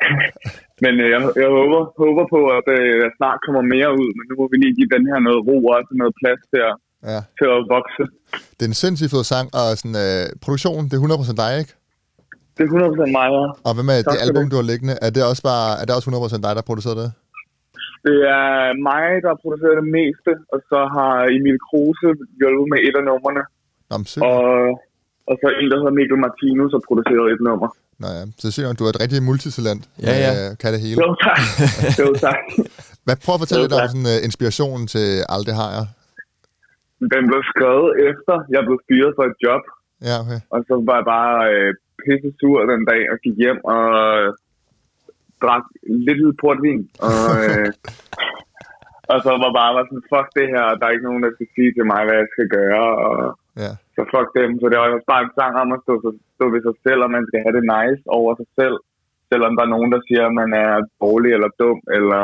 men øh, jeg, jeg håber, håber på, at øh, snart kommer mere ud, men nu må vi lige give den her noget ro og noget plads til at, Ja. til at vokse. Det er en sindssygt fed sang, og sådan, øh, produktionen, det er 100% dig, ikke? Det er 100% mig, ja. Og hvad med Tak det album, det. du har liggende? Er det også, bare, er det også 100% dig, der har produceret det? Det er mig, der har produceret det meste, og så har Emil Kruse hjulpet med et af numrene. Nå, men sygt. Og, og så en, der hedder Mikkel Martinus, har produceret et nummer. Nå ja, så det er nok, du er et rigtig multitalent. Ja, ja. Øh, kan det hele. Jo, tak. jo, tak. Hvad, prøv at fortælle Jo, lidt om sådan, uh, inspirationen til Aldrig har jeg. Den blev skrevet efter, jeg blev fyret for et job. Ja, okay. Og så var jeg bare øh, pisse sur den dag og gik hjem og øh, drak lidt portvin. Og, øh, og så var bare var sådan, fuck det her, der er ikke nogen, der skal sige til mig, hvad jeg skal gøre. Og Ja. så fuck dem. Så det var også bare en sang om at stå, stå ved sig selv, og man skal have det nice over sig selv. Selvom der er nogen, der siger, at man er dårlig eller dum, eller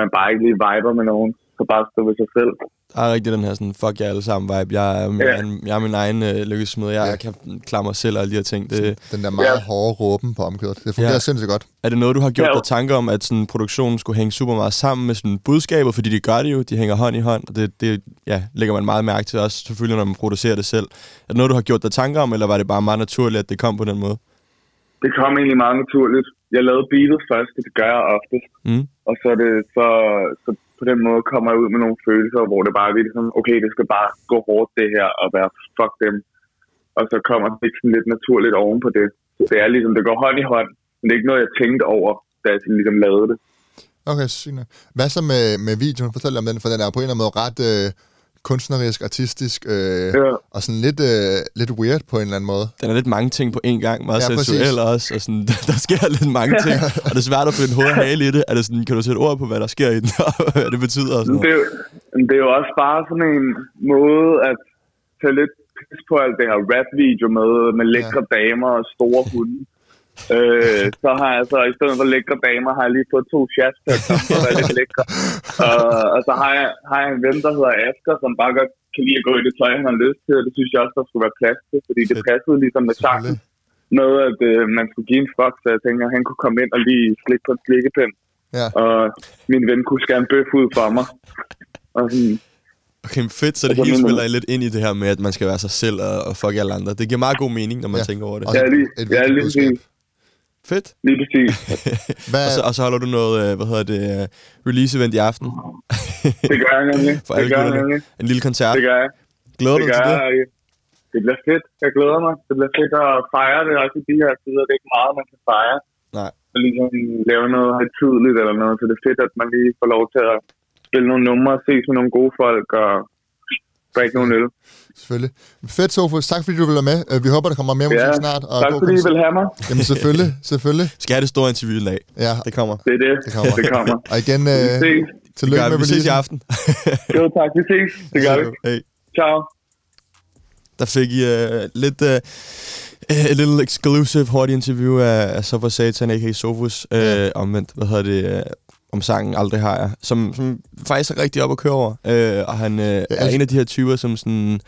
man bare ikke lige viber med nogen. Så bare stå ved sig selv. Der er rigtig den her sådan, fuck jer alle sammen vibe. Jeg er, Ja. jeg, er- jeg er min egen øh, lykkesmed. Jeg, jeg kan klare mig selv og alle de her ting. Det, Den der meget hårde råben på omkøret. Det fungerer Ja. sindssygt godt. Er det noget, du har gjort Ja, dig tanker om, at sådan, produktionen skulle hænge super meget sammen med sådan, budskabet? Fordi de gør det jo, de hænger hånd i hånd, og det, det ja, lægger man meget mærke til også, selvfølgelig, når man producerer det selv. Er det noget, du har gjort dig tanker om, eller var det bare meget naturligt, at det kom på den måde? Det kom egentlig meget naturligt. Jeg lavede beatet først, det gør jeg oftest. Mm. Og så, er det, så, så på den måde kommer jeg ud med nogle følelser, hvor det bare er sådan, okay, det skal bare gå hårdt det her, og være fuck dem. Og så kommer teksten lidt naturligt oven på det. Så det er ligesom, det går hånd i hånd, men det er ikke noget, jeg tænkte over, da jeg sådan ligesom lavede det. Okay, sygt. Hvad så med, med videoen? Fortæl om den, for den er på en eller anden måde ret øh, kunstnerisk, artistisk, øh, Ja. og sådan lidt, øh, lidt weird på en eller anden måde. Den er lidt mange ting på én gang, meget Ja, ja, præcis. seksuel også, og sådan, der, der sker lidt mange ting, og det er svært at finde hoved og hale i det. Er det sådan, kan du sætte ord på, hvad der sker i den, og hvad det betyder? Og sådan det, er noget? jo, det er jo også bare sådan en måde at tage lidt pis på alt det her rap-video med, med lækre ja. damer og store hunde. Øh, så har jeg så, i stedet for lækre damer, har jeg lige fået to shots til at komme og være lidt lækre. Og, og så har jeg, har jeg en ven, der hedder Asger, som bare godt kan lide at gå i det tøj, han har lyst til, og det synes jeg også, der skulle være plads til, fordi det passede ligesom med sangen med, at øh, man skulle give en fuck, så jeg tænker, at han kunne komme ind og lige slikke på en slikkepind. Ja. Og min ven kunne skære en bøf ud for mig. Og sådan, Okay, men fedt, så det hele spiller lidt ind i det her med, at man skal være sig selv og, og fuck alle andre. Det giver meget god mening, når man Ja. ja. tænker over det. Ja, lige- et ja, vigtigt lige. Fedt. Lige præcis. Hvad, Og så, og så holder du noget, øh, hvad hedder det, øh, release-event i aften. Det gør jeg nemlig. For Det alle gør jeg gutterne. nemlig. En lille koncert. Det gør jeg. Glæder du det dig gør til det? jeg. Det bliver fedt. Jeg glæder mig. Det bliver fedt at fejre det også i de her tider. Det er ikke meget, man kan fejre. Nej. Og ligesom lave noget højtidligt eller noget. Så det er fedt, at man lige får lov til at spille nogle numre, ses med nogle gode folk og drikke nogle øl. Selvfølgelig. Fedt, Sofus. Tak fordi du vil være med. Øh, Vi håber, der kommer mere Ja, musik snart. Og tak fordi I vil have mig. Jamen selvfølgelig, selvfølgelig. Skal have det store interview en dag? Ja, Det kommer. Det er det. det kommer. Det kommer. Og igen, Vi øh, tillykke med vi ses i aften. Jo, tak. Vi ses. Det gør vi. Hey. Ciao. Der fik I uh, lidt... Uh, et lille exclusive hurtigt interview af, af Soffer Satan, a.k.a. Sofus, øh, omvendt, hvad hedder det, øh, om sangen Aldrig har jeg, som, som faktisk er rigtig op at køre over. Øh, og han øh, er en af de her typer, som sådan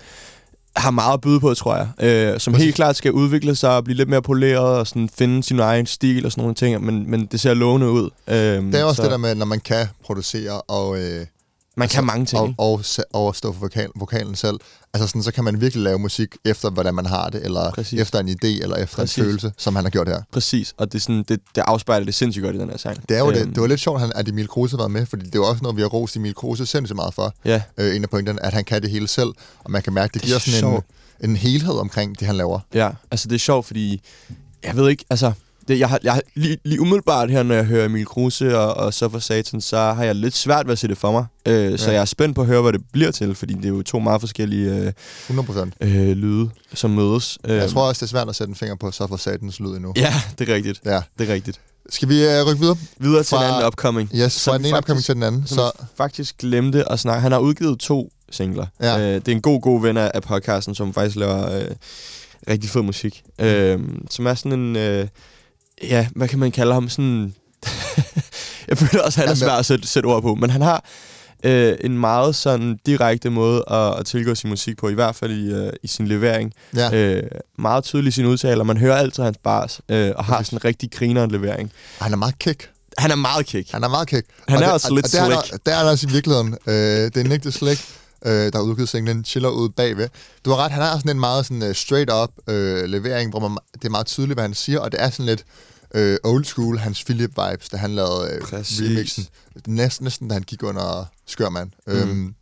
har meget at byde på, tror jeg. Øh, som helt klart skal udvikle sig og blive lidt mere poleret og sådan finde sin egen stil og sådan nogle ting, men, men det ser lovende ud. Øh, Det er også det der med, når man kan producere og... Øh, Man kan mange ting, Og, og, og stå for vokal, vokalen selv. Altså sådan, så kan man virkelig lave musik efter, hvordan man har det, eller Præcis. efter en idé, eller efter Præcis. en følelse, som han har gjort her. Præcis, og det, er sådan, det, det afspejler det sindssygt godt i den her sang. Det er jo Øhm, det. Det var lidt sjovt, at Emil Kruse været med, fordi det er jo også noget, vi har rost Emil Kruse sindssygt meget for. Ja. Øh, en af pointerne, at han kan det hele selv, og man kan mærke, det, Det er giver sådan en, en helhed omkring det, han laver. Ja, altså det er sjovt, fordi jeg ved ikke, altså det, jeg har, jeg har lige, lige umiddelbart her, når jeg hører Emil Kruse og, og så for Satan, så har jeg lidt svært ved at se det for mig. Øh, Så Ja. jeg er spændt på at høre, hvad det bliver til, fordi det er jo to meget forskellige øh, 100%. øh, lyde, som mødes. Jeg Øh, tror også, det er svært at sætte en finger på, så for satans lyd endnu. Ja, det er rigtigt. Ja. Det er rigtigt. Skal vi øh, rykke videre? Videre til Fra- en anden upcoming. Yes, fra den ene upcoming til den anden. Så faktisk glemte at snakke. Han har udgivet to singler. Ja. Øh, det er en god, god ven af af podcasten, som faktisk laver øh, rigtig fed musik. Øh, som er sådan en... Øh, ja, hvad kan man kalde ham? Sådan... jeg føler også, at han er svær at sætte, sætte ord på. Men han har øh, en meget sådan direkte måde at, at tilgå sin musik på, i hvert fald i, øh, i sin levering. Ja. Øh, meget tydelig i sine udtaler. Man hører altid hans bars, øh, og har sådan en rigtig grineren levering. han er meget kick. Han er meget kick. Han er meget kick. Han Og er det, også lidt og det er slick. Det er han også i virkeligheden. Øh, det er Nick the Slick, øh, der har udgivet singlen Chiller ud bagved. Du har ret, han har sådan en meget sådan, uh, straight up øh, levering, hvor man, det er meget tydeligt, hvad han siger, og det er sådan lidt øh, old school, hans Philip-vibes, da han lavede øh, Præcis. remixen. Næsten, næsten da han gik under Skørmand. Mm. Øhm,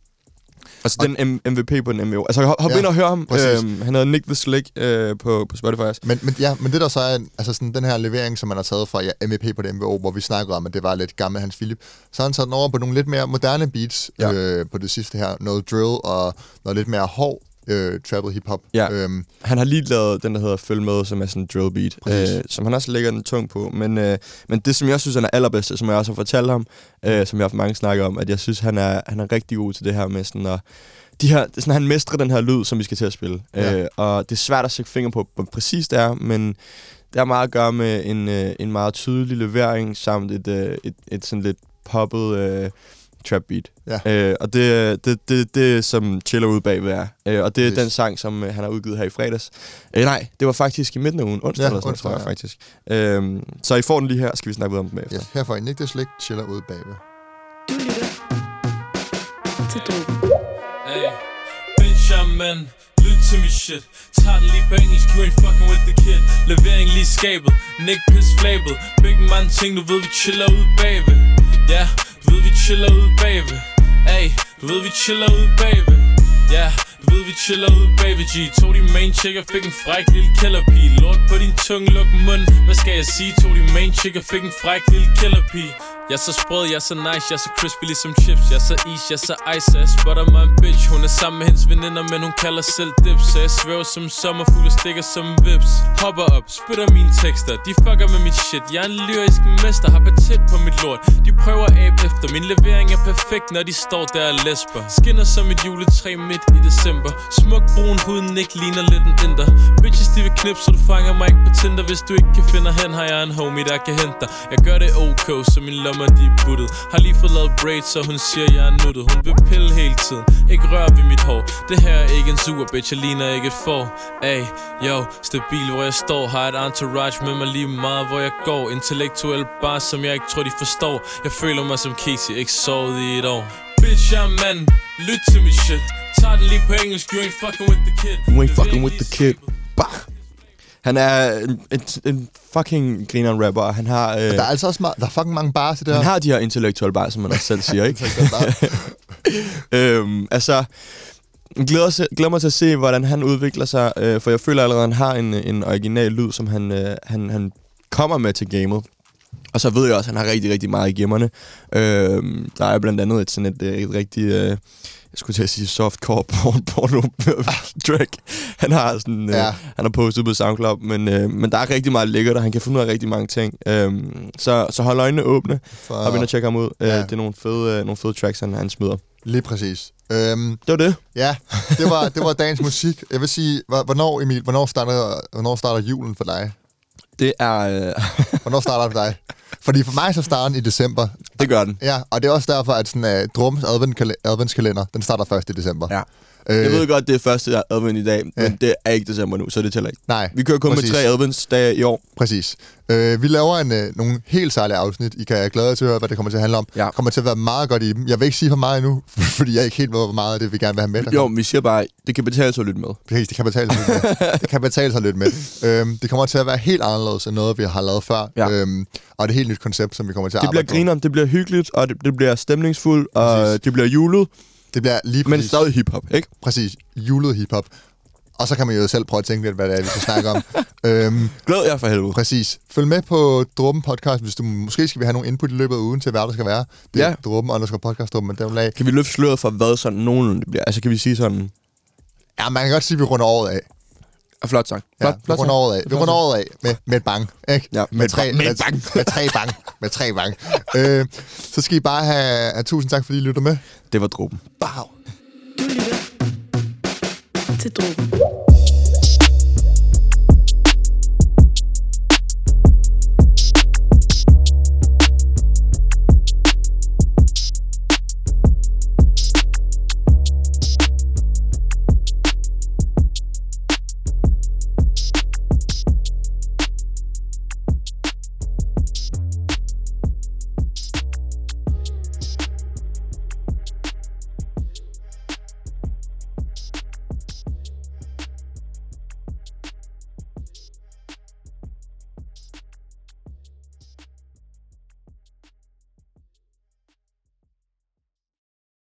Altså den M- MVP på den MVO. Altså hop, Ja, ind og hør ham. præcis. Øhm, han hedder Nick the Slick øh, på, på Spotify også. Men, men, ja, men det der så er, altså sådan, den her levering, som man har taget fra ja, MVP på det MVO, hvor vi snakkede om, at det var lidt gammel Hans Philip, så har han taget den over på nogle lidt mere moderne beats. Ja. øh, på det sidste her. Noget drill og noget lidt mere hård øh, travel hip-hop. Ja. Øhm, Han har lige lavet den, der hedder Følg med, som er sådan en drill beat, øh, som han også lægger den tung på. Men, øh, men det, som jeg synes, han er allerbedste, som jeg også har fortalt ham, øh, som jeg har haft mange snakker om, at jeg synes, han er, han er rigtig god til det her med sådan at de her, sådan, han mestrer den her lyd, som vi skal til at spille. Ja. Øh, og det er svært at sætte finger på, hvor præcis det er, men det har meget at gøre med en, øh, en meget tydelig levering, samt et, øh, et, et sådan lidt poppet øh, trap beat. Ja. Øh, og det det, det, det som chiller ud bagved er. Øh, og det er Præcis. den sang, som øh, han har udgivet her i fredags. Øh, nej, det var faktisk i midten af ugen, onsdag Ja, eller sådan onsdag, tror jeg ja. faktisk. Øhm, så I får den lige her, skal vi snakke videre om den bagefter. ja, herfra i Nick the Slick, chiller ud bagved. Du lytter til. Hey, bitch, I'm man. Lyt til mit shit. Tag den lige på engelsk, you ain't fucking with the kid. Levering lige skabet, Nick piss flabet. Big man ting, du ved vi chiller ud bagved. Ja, du ved vi chiller ud bagved. Hey, du ved vi chiller ud bagved. Ja, du ved vi chiller ud bagved G Tog din main chick og fik en fræk lille kælderpige Lort på din tunge, luk mund Hvad skal jeg sige? Tog din main chick og fik en fræk lille kælderpige jeg er så sprød, jeg er så nice, jeg er så crispy ligesom chips. Jeg er så is, jeg er så ice, så jeg spotter mig en bitch. Hun er sammen med hendes veninder, men hun kalder selv dips. Så jeg svæver som sommerfugl og stikker som vips. Hopper op, spytter mine tekster. De fucker med mit shit, jeg er en lyrisk mester Har patent på mit lort, de prøver at abe efter. Min levering er perfekt, når de står der og lesber. Skinner som et juletræ midt i december. Smuk brun hud, ikke ligner lidt en inder. Bitches de vil knip, så du fanger mig ikke på Tinder. Hvis du ikke kan finde hen, har jeg en homie der kan hente dig. Jeg gør det okay, så min lommer de er buttet. Har lige fået lavet braids, så hun siger jeg er nuttet. Hun vil pille hele tiden, ikke rør ved mit hår. Det her er ikke en super bitch, jeg ligner ikke et får. Ay, yo, stabil hvor jeg står. Har et entourage med mig lige meget hvor jeg går. Intellektuel bare, som jeg ikke tror de forstår. Jeg føler mig som Casey, ikke sovet i et år. Bitch, jeg er mand, lyt til mit shit. Tag den lige på engelsk, you ain't fucking with the kid. You ain't fucking with the kid. Bah! Han er en, en, en fucking grineren rapper, han har... Øh, Der er altså også meget, der er fucking mange bars i det her. han har de her intellektuelle bare, som man også selv siger, ikke? øhm, altså, glæder, sig, glæder mig til at se, hvordan han udvikler sig, øh, for jeg føler allerede, at han har en, en original lyd, som han, øh, han, han kommer med til gamet. Og så ved jeg også, at han har rigtig, rigtig meget i gemmerne. Øhm, der er blandt andet et sådan et, øh, et rigtig, øh, jeg skulle til at sige softcore porn, porno track. Han har sådan, øh, Ja. han har postet på SoundCloud, men, øh, men der er rigtig meget lækkert, og han kan finde ud af rigtig mange ting. Øhm, så, så hold øjnene åbne, For- og ind og tjekke ham ud. Ja. Ja. Øh, det er nogle fede, øh, nogle fede tracks, han, han smider. Lige præcis. Øhm, Det var det. ja, det var, det var dagens musik. Jeg vil sige, hvor- hvornår, Emil, hvornår starter, hvornår starter julen for dig? Det er... Øh, Hvornår starter det for dig? Fordi for mig så starter den i december. det gør den. Ja, og det er også derfor, at sådan, uh, Drums adventskalender, den starter først i december. Ja. Øh, Jeg ved godt, det er første advent i dag, men Ja. det er ikke december nu, så det tæller ikke. Nej, Vi kører kun præcis. med tre adventsdage i år. Præcis. Øh, vi laver en, øh, nogle helt særlige afsnit. I kan glæde jer til at høre, hvad det kommer til at handle om. Ja. kommer til at være meget godt i dem. Jeg vil ikke sige for meget endnu, fordi jeg er ikke helt ved, hvor meget af det vi gerne vil have med. Jo, men vi siger bare, det kan betale sig at lytte med. Præcis, det kan betale sig lidt med. Det kan betale sig lidt med. Øhm, det kommer til at være helt anderledes end noget, vi har lavet før. Ja. Øhm, og det er et helt nyt koncept, som vi kommer til at Det bliver arbejde på. grineren, det bliver hyggeligt, og det, det bliver stemningsfuldt, og Præcis. det bliver julet, Det bliver lige men præcis, stadig hiphop, ikke? præcis julet hiphop. Og så kan man jo selv prøve at tænke lidt, hvad det er, vi skal snakke om. øhm, Glæd jer for helvede. præcis. Følg med på Dråben Podcast, hvis du måske skal vi have nogle input i løbet af ugen til, hvad der skal være. Det er Ja. Dråben underscore podcast, Dråben, men dem lag. Kan vi løfte sløret for, hvad sådan nogenlunde det bliver? Altså, kan vi sige sådan... Ja, man kan godt sige, at vi runder året af. Ah, Flot sang. Ja, Flot, vi flot runder året af. Vi runder året af med, med et bang. Ikke? Ja, med et tre, bang. Med et med, bang. med tre bang. med tre bang. øh, så skal I bare have, have tusind tak, fordi I lytter med. Det var dråben. Bow. Du lytter til Drogen.